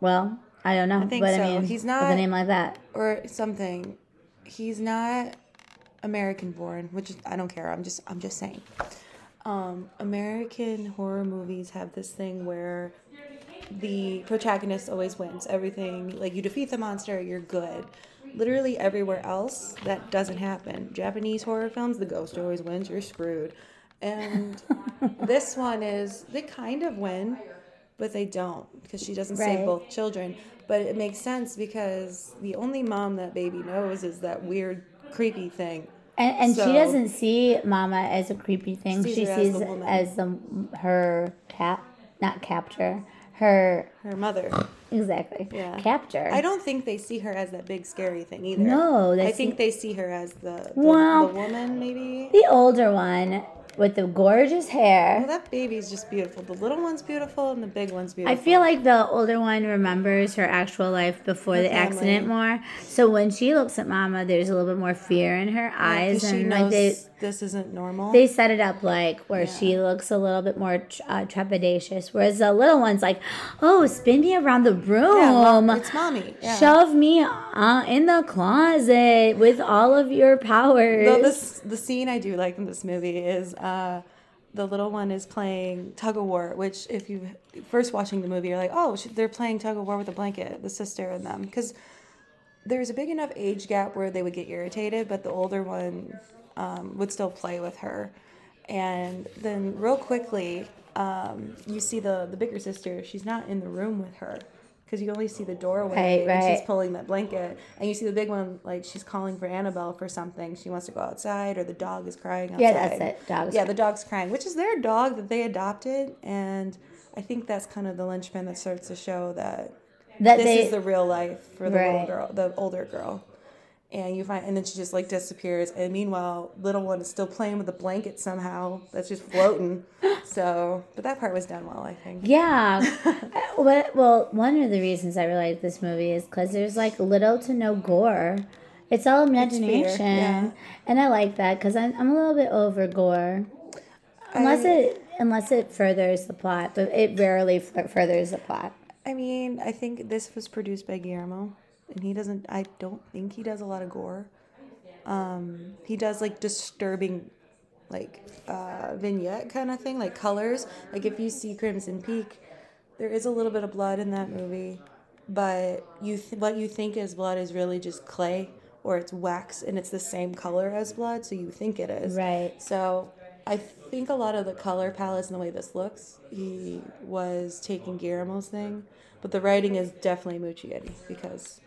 Well, I don't know, I think but so. I mean, He's with a name like that. or something. He's not American born, which is, I don't care. I'm just I'm just saying. Um, American horror movies have this thing where the protagonist always wins everything. Like you defeat the monster, you're good. Literally everywhere else, that doesn't happen. Japanese horror films, the ghost always wins. You're screwed. And this one is they kind of win, but they don't because she doesn't save both children. But it makes sense because the only mom that baby knows is that weird, creepy thing. And, and So- she doesn't see Mama as a creepy thing. Sees she her as sees the as the her cap, not capture, her Her mother. Exactly Yeah. captor. I don't think they see her as that big scary thing either. No, I think they see her as the the, Well- the woman maybe. the older one with the gorgeous hair. Well, that baby's just beautiful. The little one's beautiful and the big one's beautiful. I feel like the older one remembers her actual life before Her the family. accident more. So when she looks at Mama, there's a little bit more fear in her Yeah, eyes, she and knows like they this isn't normal. they set it up like where she looks a little bit more uh, trepidatious, whereas the little one's like, "Oh, spin me around the room, yeah, mom, it's mommy. Yeah. shove me uh, in the closet with all of your powers." Though this the scene I do like in this movie is uh, the little one is playing tug of war. Which, if you first watching the movie, you're like, oh, they're playing tug of war with a blanket, the sister and them, because there's a big enough age gap where they would get irritated, but the older one um, would still play with her. And then, real quickly, um, you see the the bigger sister. She's not in the room with her. Because you only see the doorway Right, and she's pulling that blanket, and you see the big one like she's calling for Annabelle for something. She wants to go outside, or the dog is crying outside. Yeah, that's it. Dog's yeah, the dog's crying, which is their dog that they adopted, and I think that's kind of the linchpin that starts to show that that this they is the real life for the Right. little girl, the older girl. And you find, and then she just like disappears. And meanwhile, little one is still playing with the blanket somehow. That's just floating. so, but that part was done well, I think. Yeah. Uh, well, one of the reasons I really like this movie is because there's like little to no gore. It's all imagination. yeah. And I like that because I'm, I'm a little bit over gore. Unless I- it unless it furthers the plot, but it rarely f- furthers the plot. I mean, I think this was produced by Guillermo, and he doesn't. I don't think he does a lot of gore. Um, he does like disturbing, like uh, vignette kind of thing, like colors. Like if you see Crimson Peak, there is a little bit of blood in that movie, but you th- what you think is blood is really just clay or it's wax, and it's the same color as blood, so you think it is. Right. So I think a lot of the color palettes and the way this looks, he was taking Guillermo's thing, but the writing is definitely Muschietti because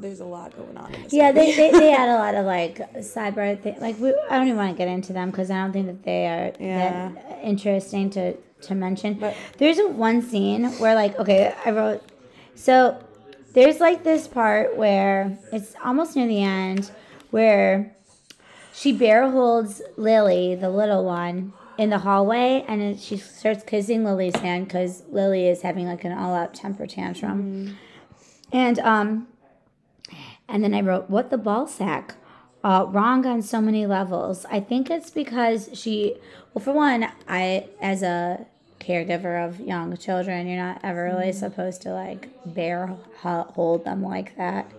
there's a lot going on in this. Yeah, they, they, they had a lot of like cyber thing. Like we, I don't even want to get into them because I don't think that they are Yeah. that interesting to to mention. But- there's a one scene where like okay, I wrote so there's like this part where it's almost near the end where she bear holds Lily, the little one, in the hallway, and she starts kissing Lily's hand because Lily is having like an all-out temper tantrum. And um, and then I wrote, "What the ball sack." Uh, wrong on so many levels. I think it's because she. Well, for one, I as a caregiver of young children, you're not ever really supposed to like bear hold them like that.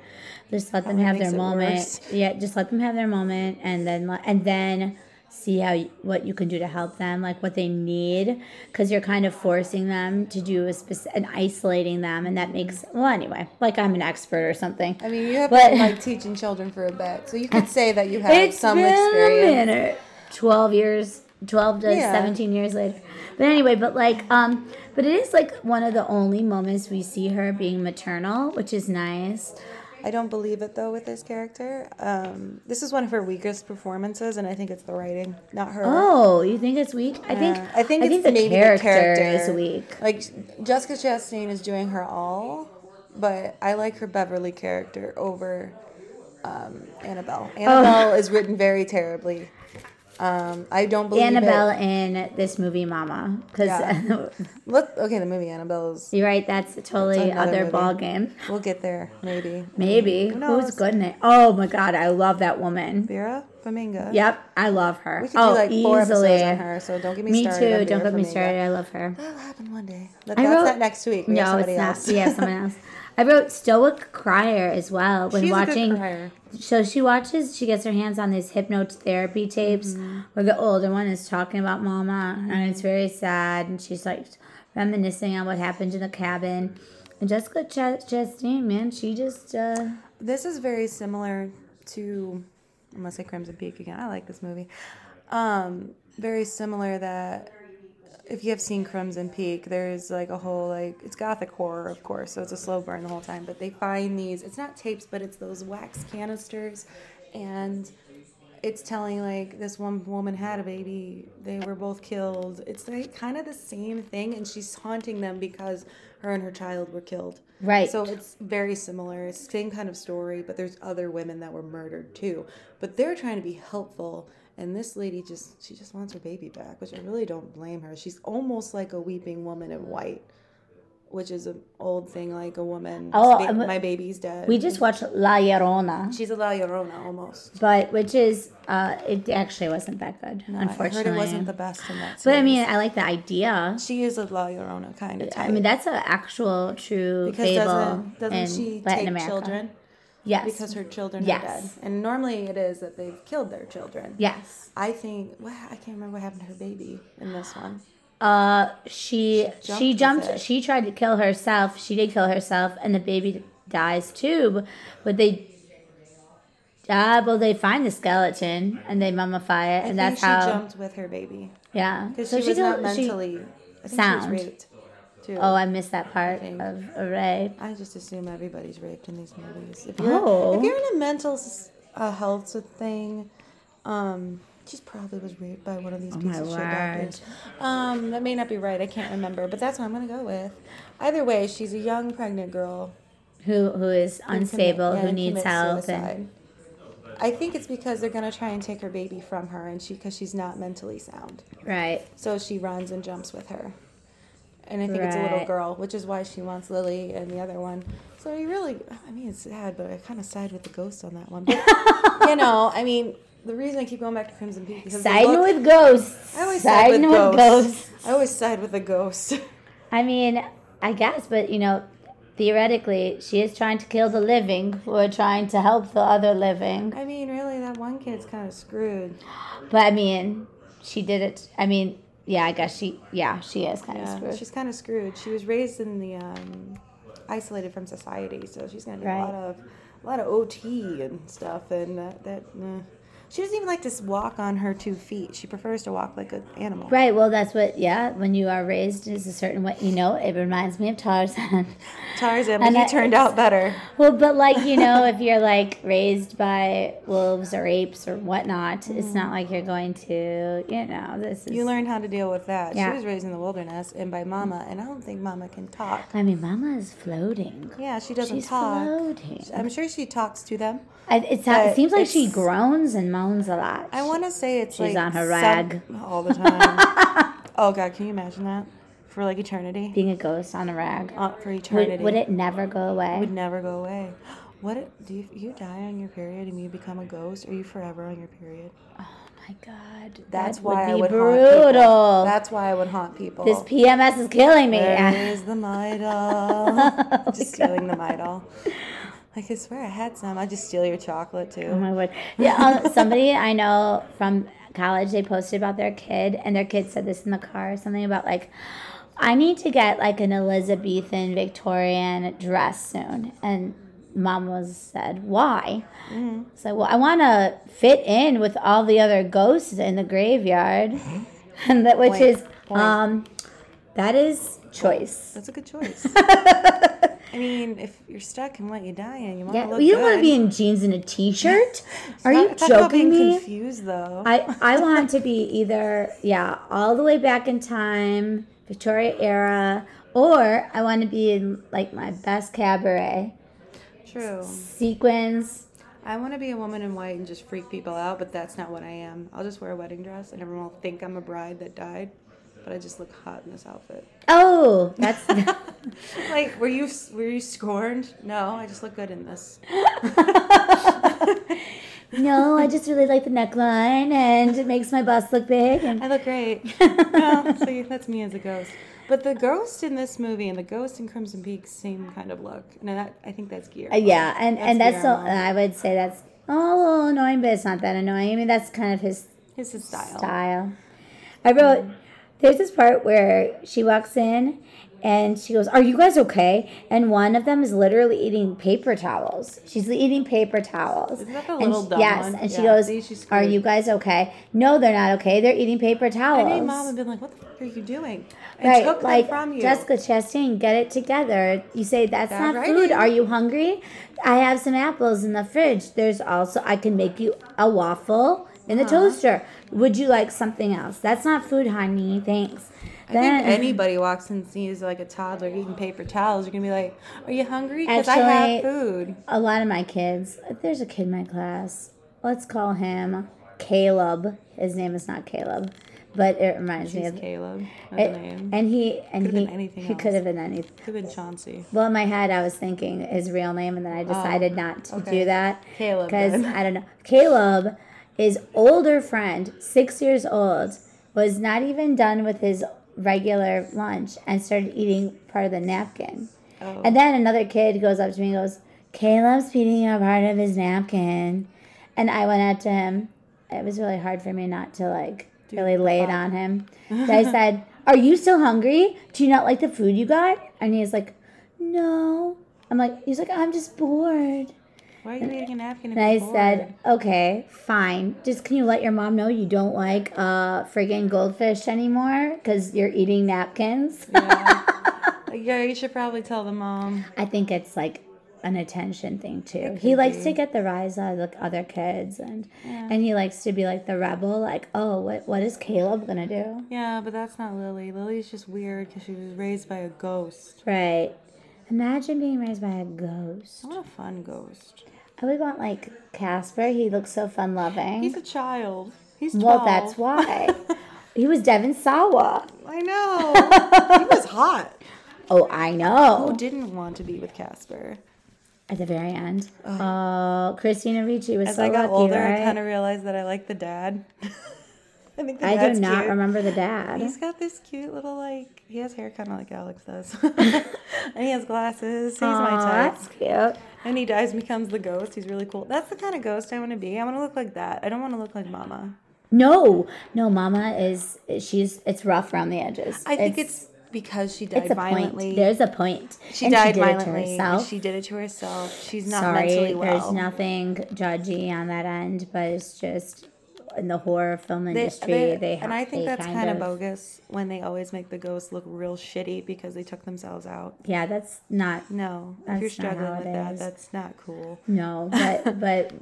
Just let them Probably have their moment. worse. Yeah, just let them have their moment, and then and then see how you, what you can do to help them, like what they need, because you're kind of forcing them to do a specific and isolating them, and that makes well anyway. Like I'm an expert or something. I mean, you have But- been like teaching children for a bit, so you could say that you have It's some been experience. a minute. Twelve years, twelve to Yeah. seventeen years later. But anyway, but like, um, but it is like one of the only moments we see her being maternal, which is nice. I don't believe it though with this character. Um, this is one of her weakest performances, and I think it's the writing, not her. Oh, you think it's weak? I think I think it's the maybe character, the character is weak. Like Jessica Chastain is doing her all, but I like her Beverly character over um, Annabelle. Oh. Annabelle is written very terribly. Um, I don't believe Annabelle It. in this movie, Mama, because Yeah. Look, okay, the movie Annabelle's. you're right. That's a totally another other movie. ball game. We'll get there, maybe. Maybe Who who's good in it? Oh my god, I love that woman. Vera Farmiga. Yep, I love her. We could oh, do like four easily. episodes on her, so don't get me, Me started. too. Don't Vera get me started. I love her. That'll happen one day. I that's wrote- not next week. We no, it's somebody not. else. We have someone else. I wrote Stoic Crier as well when She's watching. crier. So she watches. She gets her hands on these hypnotherapy tapes Mm-hmm. where the older one is talking about Mama, and it's very sad. And she's like reminiscing on what happened in the cabin. And Jessica Ch- Chastain, man, she just. uh This is very similar to, I'm gonna say Crimson Peak again. I like this movie. Um, very similar that if you have seen Crimson Peak, there's like a whole like it's gothic horror, of course, so it's a slow burn the whole time. But they find these. It's not tapes, but it's those wax canisters, and it's telling like this one woman had a baby. They were both killed. It's like kind of the same thing, and she's haunting them because her and her child were killed. Right. So it's very similar. It's same kind of story, but there's other women that were murdered too. But they're trying to be helpful, and this lady just she just wants her baby back, which I really don't blame her. She's almost like a weeping woman in white, which is an old thing, like a woman. Oh, ba- my baby's dead. we just watched La Llorona, she's a La Llorona almost. but which is uh it actually wasn't that good, unfortunately. I heard it wasn't the best in that. but I mean, I like the idea. she is a La Llorona kind of. Type. I mean, that's an actual true because fable doesn't doesn't in she Latin take America. children? Yes. Because her children Yes. are dead, and normally it is that they've killed their children. yes. I think well, I can't remember what happened to her baby in this one. Uh, she jumped she jumped. She tried to kill herself. She did kill herself, and the baby dies too. But they. Ah, well, they find the skeleton and they mummify it, I and that's she how. She jumped with her baby Yeah, because yeah, she was killed- not she- mentally. Think sound. She was raped too. oh, I missed that part of a rape. I just assume everybody's raped in these movies. If you're Oh. if you're in a mental uh, health thing, um, she probably was raped by one of these Oh, pieces of shit doctors. Um, that may not be right. I can't remember, but that's what I'm gonna go with. Either way, she's a young pregnant girl Who who is who commit- unstable, yeah, who needs help, and. I think it's because they're gonna try and take her baby from her, and she because she's not mentally sound. right. So she runs and jumps with her. And I think it's a little girl, which is why she wants Lily and the other one. So he really, I mean, it's sad, but I kind of side with the ghost on that one. But, you know, I mean, the reason I keep going back to Crimson Peak because Siding look- with ghosts. I always side with with ghosts. ghosts. I always side with the ghost. I mean, I guess, but you know, theoretically, she is trying to kill the living who are trying to help the other living. I mean, really, that one kid's kind of screwed. But I mean, she did it. I mean, yeah, I guess she, yeah, she is kind of Yeah, screwed. she's kind of screwed. She was raised in the um, isolated from society, so she's gonna do Right. a lot of a lot of OT and stuff, and that that. eh. She doesn't even like to walk on her two feet. She prefers to walk like an animal. Right. Well, that's what. Yeah. When you are raised is a certain way. You know, it reminds me of Tarzan. Tarzan, but And he I- turned out better. well, but like you know, if you're like raised by wolves or apes or whatnot, it's mm-hmm. not like you're going to. You know, this is. You learn how to deal with that. Yeah. She was raised in the wilderness and by mama, and I don't think mama can talk. I mean, Mama is floating. Yeah, she doesn't She's talk. floating. I'm sure she talks to them. I, it's, it seems like she groans and moans a lot. I want to say it's She's like on her rag. all the time. oh God, can you imagine that for like eternity? being a ghost on a rag. Uh, for Would, eternity, would it never go away? It would never go away. What do you, you die on your period and you become a ghost? Are you forever on your period? oh my god. That's that why would I would brutal. haunt people. That's why I would haunt people. this PMS is killing me. There is the Midol. just stealing the Midol. Like I swear I had some. I just steal your chocolate too. Oh my word. Yeah, um, somebody I know from college, they posted about their kid, and their kid said this in the car, or something about like, I need to get like an Elizabethan Victorian dress soon. And mom was said, why? So, well, I want to fit in with all the other ghosts in the graveyard. and that, which is, um, that is choice. That's a good choice. I mean, if you're stuck in what you die in, you want Yeah, to look you don't want to be in jeans and a t-shirt. Are you Talk about joking being me? confused though. I, I want to be either, yeah, all the way back in time, Victoria era, or I want to be in like my best cabaret. True. Sequins. I want to be a woman in white and just freak people out, but that's not what I am. I'll just wear a wedding dress and everyone will think I'm a bride that died, but I just look hot in this outfit. Oh, that's Like, were you were you scorned? No, I just look good in this. no. I just really like the neckline, and it makes my bust look big. And I look great. no, so that's me as a ghost. But the ghost in this movie and the ghost in Crimson Peak same kind of look, and that, I think that's Guillermo. Uh, yeah, and and that's so. I would say that's oh, a little annoying, but it's not that annoying. I mean, that's kind of his his, his style. style. I wrote, there's this part where she walks in and she goes, Are you guys okay? And one of them is literally eating paper towels. She's eating paper towels. Isn't that the And little she- dumb Yes. one? And she Yeah, goes, Are you guys okay? No, they're not okay. They're eating paper I towels. made mom and been like, "What the fuck are you doing?" And Right, took them like from you. Jessica Chastain, get it together. You say that's not food. Are you hungry? I have some apples in the fridge. There's also I can make you a waffle in the Uh-huh. toaster. Would you like something else? That's not food, honey. Thanks. I think anybody walks in and sees like a toddler eating paper towels, you're gonna be like, "Are you hungry? Because I have food." a lot of my kids. There's a kid in my class. Let's call him Caleb. His name is not Caleb, but it reminds me of. Caleb. It- and he and Could've he been anything he could have been anything. Could have been Chauncey. Well, in my head, I was thinking his real name, and then I oh, decided not to Oh, okay. do that. Caleb, Because. I don't know. Caleb, his older friend, six years old, was not even done with his regular lunch and started eating part of the napkin. Oh. And then another kid goes up to me and goes, Caleb's eating a part of his napkin. And I went out to him. It was really hard for me not to like really lay it on him. But I said, Are you still hungry? Do you not like the food you got? And he's like, No. I'm like, he's like, I'm just bored. Why are you eating a napkin? And I said, okay, fine. Just can you let your mom know you don't like uh friggin' goldfish anymore because you're eating napkins? yeah. Yeah, you should probably tell the mom. I think it's like an attention thing too. He likes be. to get the rise out of the other kids, and and he likes to be like the rebel. Like, oh, what what is Caleb gonna do? Yeah, but that's not Lily. Lily's just weird because she was raised by a ghost. Right. Imagine being raised by a ghost. I want a fun ghost. I would want like Casper. He looks so fun loving. He's a child. He's 12. well, that's why. he was Devon Sawa. I know. he was hot. Oh, I know. Who didn't want to be with Casper? At the very end. Oh, Christina Ricci was. As so I got lucky, older, right? I kind of realized that I like the dad. I think the I do not cute. remember the dad. He's got this cute little like he has hair kind of like Alex does, and he has glasses. He's my Aw, type. that's cute. And he dies and becomes the ghost. He's really cool. That's the kind of ghost I want to be. I want to look like that. I don't want to look like Mama. No, no, Mama is she's it's rough around the edges. I think it's, because she died violently. point. There's a point. she And died she did it to violently. herself. She did it to herself. She's not Sorry, mentally well. there's nothing judgy on that end, but it's just in the horror film They- industry. they- They, and I think that's kind of bogus when they always make the ghosts look real shitty because they took themselves out. Yeah, that's not No, if you're struggling with it that, is. that's not cool. no, but but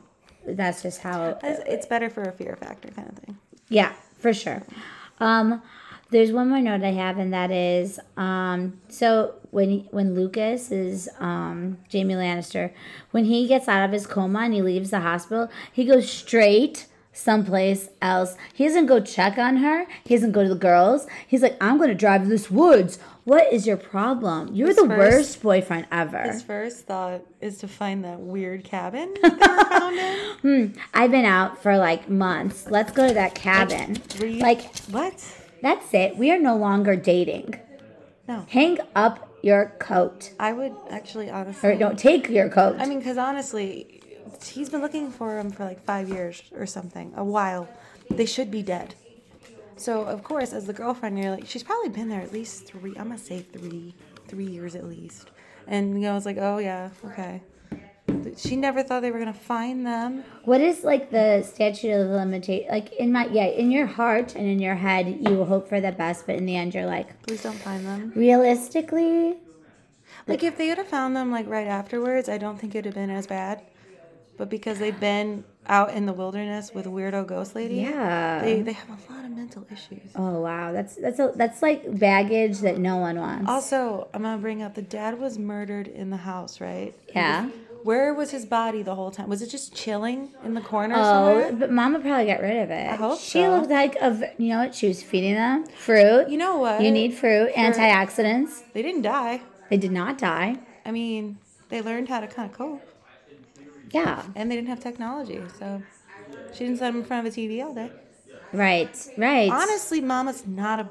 that's just how. It's, it's better for a fear factor kind of thing. Yeah, for sure. Um, there's one more note I have, and that is um, so when when Lucas is um, Jamie Lannister, when he gets out of his coma and he leaves the hospital, he goes straight someplace else. He doesn't go check on her. He doesn't go to the girls. He's like, I'm going to drive this woods. What is your problem? You're the first- worst boyfriend ever. His first thought is to find that weird cabin found in. Hmm. I've been out for like months. Let's go to that cabin. Like what? that's it. We are no longer dating. No. Hang up your coat. I would actually honestly. Or don't take your coat. I mean, because honestly, he's been looking for him for like five years or something, a while. They should be dead. So of course, as the girlfriend, you're like, she's probably been there at least three. I'm gonna say three, three years at least. And you know, I was like, oh yeah, okay. She never thought they were gonna find them. what is like the statute of limitation? Like in my yeah, in your heart and in your head, you hope for the best, but in the end, you're like, Please don't find them. realistically, Like if they would have found them like right afterwards, I don't think it'd have been as bad. But because they've been out in the wilderness with weirdo ghost lady, Yeah. they they have a lot of mental issues. oh wow, that's that's a, that's like baggage that no one wants. Also, I'm gonna bring up the dad was murdered in the house, right? yeah. Where was his body the whole time? Was it just chilling in the corner Oh, somewhere? but Mama probably got rid of it. I hope she so. looked like a You know what? She was feeding them fruit. You know what? You need fruit, antioxidants. They didn't die. They did not die. I mean, they learned how to kind of cope, Yeah. and they didn't have technology, so she didn't sit in front of a TV all day. Right. Right. Honestly, Mama's not a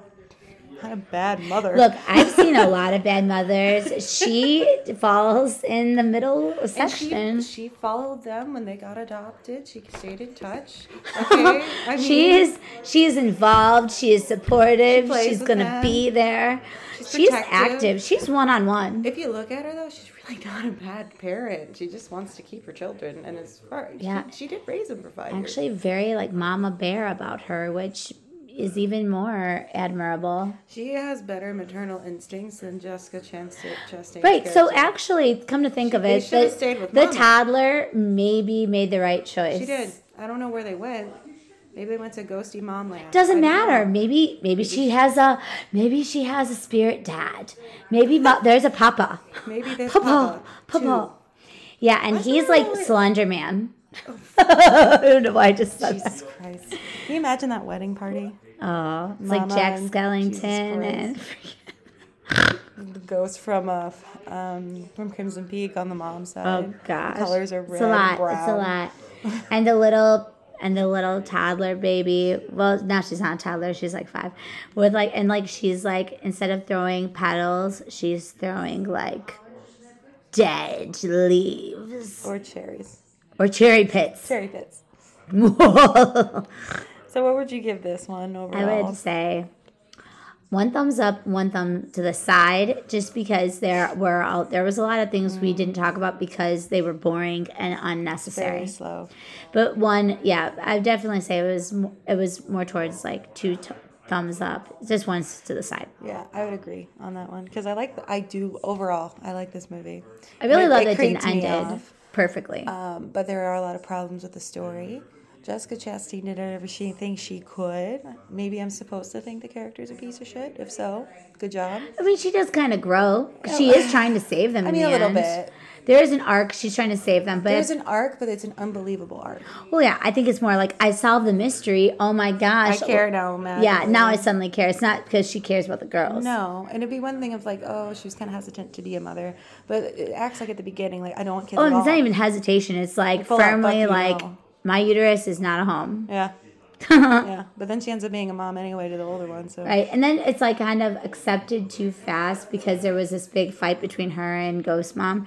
not a bad mother. Look, I've seen a lot of bad mothers. She falls in the middle section. she, she followed them when they got adopted. She stayed in touch. Okay, I mean, She is she is involved. She is supportive. She She's gonna them. be there. She's She's, active. She's one on one. If you look at her though, she's really not a bad parent. She just wants to keep her children, and as far Yeah. she, she did raise them for five years. Actually, very like mama bear about her, which is even more admirable. She has better maternal instincts than Jessica Chastain. Right. So actually, come to think of it, the, the toddler maybe made the right choice. she did. I don't know where they went. Maybe they went to ghosty mom land. Doesn't matter. know. Maybe maybe she has a maybe she has a spirit dad. Maybe mo- there's a papa. Maybe there's Papa. Papa, Papa. Yeah, and he's like really- Slender Man. I don't know why I just said Jesus that. Christ! Can you imagine that wedding party? Oh, it's like Jack Skellington Jesus and The ghost from uh, um, from Crimson Peak on the mom's side. oh The gosh, colors are red. It's a lot. and brown. It's a lot. And the little and the little toddler baby. Well, now she's not a toddler. She's like five. With like and like she's like instead of throwing petals, she's throwing like dead leaves Or cherries. or cherry pits. Cherry pits. So what would you give this one overall? I would say one thumbs up, one thumb to the side, just because there were all, there was a lot of things we didn't talk about because they were boring and unnecessary. Very slow. But one, yeah, I definitely say it was it was more towards like two t- thumbs up, just one to the side. Yeah, I would agree on that one because I like. The, I do overall. I like this movie. I really It- love it that it didn't ended off. perfectly. Um, but there are a lot of problems with the story. Jessica Chastain did everything she thinks she could. Maybe I'm supposed to think the character's a piece of shit. If so, good job. I mean, she does kind of grow. She is trying to save them. I mean, the a little end. bit. There is an arc. She's trying to save them, but There's an arc, but it's an unbelievable arc. well, yeah, I think it's more like I solved the mystery. Oh my gosh, I care now, man. Yeah, now I suddenly care. It's not because she cares about the girls. No, and it'd be one thing of like, oh, she was kind of hesitant to be a mother, but it acts like at the beginning, like I don't want kids. Oh, it's all. not even hesitation. It's like Full firmly like no. My uterus is not a home. Yeah, yeah. But then she ends up being a mom anyway to the older one. So Right, and then it's like kind of accepted too fast because there was this big fight between her and Ghost Mom.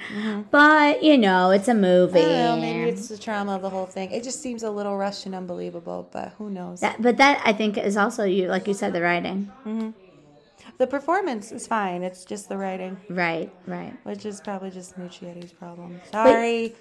But you know, it's a movie. Mm-hmm. Know. Maybe it's the trauma of the whole thing. It just seems a little rushed and unbelievable. But who knows? That, but that I think is also you, like you said, the writing. The performance is fine. It's just the writing, Right, right. which is probably just Muschietti's problem. Sorry.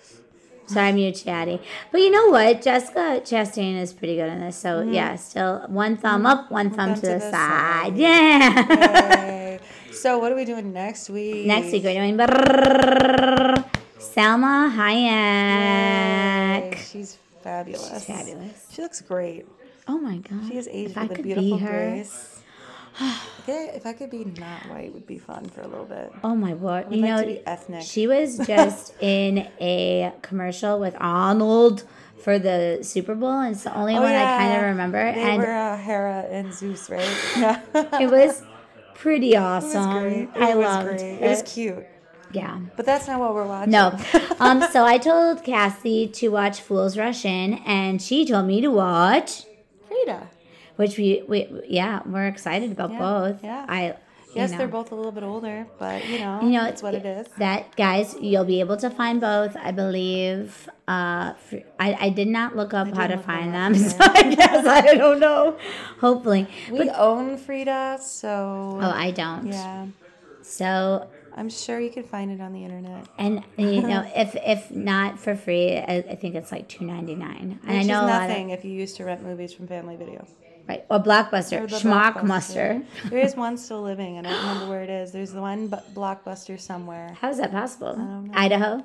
Sorry, I'm you chatty. But you know what? Jessica Chastain is pretty good in this. So mm-hmm. yeah, still one thumb up, one thumb, to, the, side. side. Yeah. So what are we doing next week? Next week we're doing brrrr, Salma Yay. Hayek. She's fabulous. She's fabulous. She looks great. Oh my god. She is aged if I with a beautiful be her. grace. Okay, if I could be not white, would be fun for a little bit. Oh my word. You like know, to be ethnic. she was just in a commercial with Arnold for the Super Bowl, and it's the only Oh, one I kind of remember. They and were uh, Hera and Zeus, right? Yeah. it was pretty It awesome. was. It I was loved great. it. It was cute. Yeah. But that's not what we're watching. No. um. So I told Cassie to watch Fools Rush In, and she told me to watch, Frida. Which we we yeah we're excited about Yeah, both. yeah. I. Yes, you they're both a little bit older, but you know, You know, it's what it is. That guys, you'll be able to find both. I believe. Uh, fr- I I did not look up how to find them so I guess I don't know. Hopefully, We own Frida, so oh, I don't. yeah, So I'm sure you can find it on the internet. and you know, if if not for free, I, I think it's like two ninety nine. And I know is lot of- nothing if you used to rent movies from Family Video. Right or Blockbuster, Or the Schmockmuster. There is one still living. And I don't remember where it is. There's the one bu- blockbuster somewhere. How is that possible? don't know. Idaho.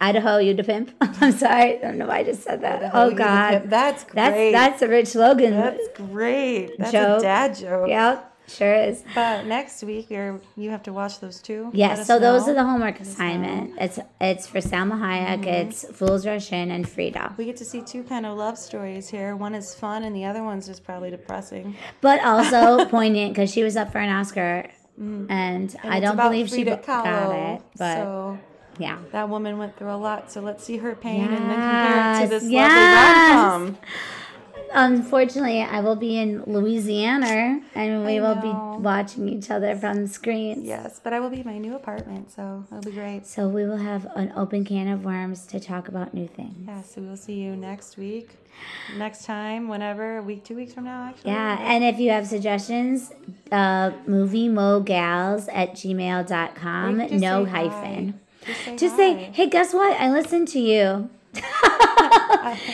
Idaho, you the pimp. I'm sorry, I don't know why I just said that. Idaho, oh God. That's that's great. that's a Rich Logan. That's great. That's Joke. a dad joke. yeah, sure is. But next week, you're, you have to watch those two. Yes, so those are the homework assignment. It's it's for Salma Hayek. Mm-hmm. It's Fools Rush In and Frida. We get to see two kind of love stories here. One is fun, and the other one's just probably depressing. But also poignant because she was up for an Oscar, and, Mm. And I don't believe she Frida bo- got it. But so yeah, that woman went through a lot. So let's see her pain and then compare it to this Yes, lovely rom-com. Unfortunately, I will be in Louisiana, and we will be watching each other from the screens. Yes, but I will be in my new apartment, so it'll be great. So we will have an open can of worms to talk about new things. Yeah, so we'll see you next week. Next time, whenever, a week, two weeks from now, actually. Yeah, and if you have suggestions, uh, moviemogals at gmail.com, no say hi. hyphen. Just say, Just say, hey, guess what? I listened to you.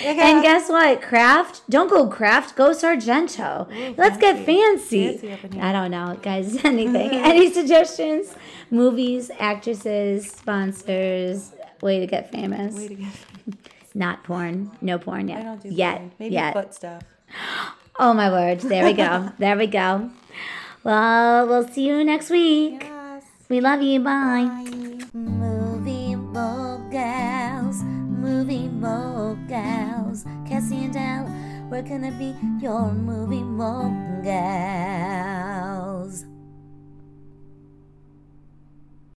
And guess what? Kraft, don't go Kraft, go Sargento. Let's get fancy. Fancy up in here. I don't know, guys. Anything. Any suggestions? Movies, actresses, sponsors, way to get famous. Way to go. Not porn. No porn yet. I don't do yet. porn. Maybe yet. foot stuff. Oh my word. There we go. there we go. Well, we'll see you next week. Yes. We love you. Bye. Bye. moguls. Cassie and Al, we're gonna be your movie moguls.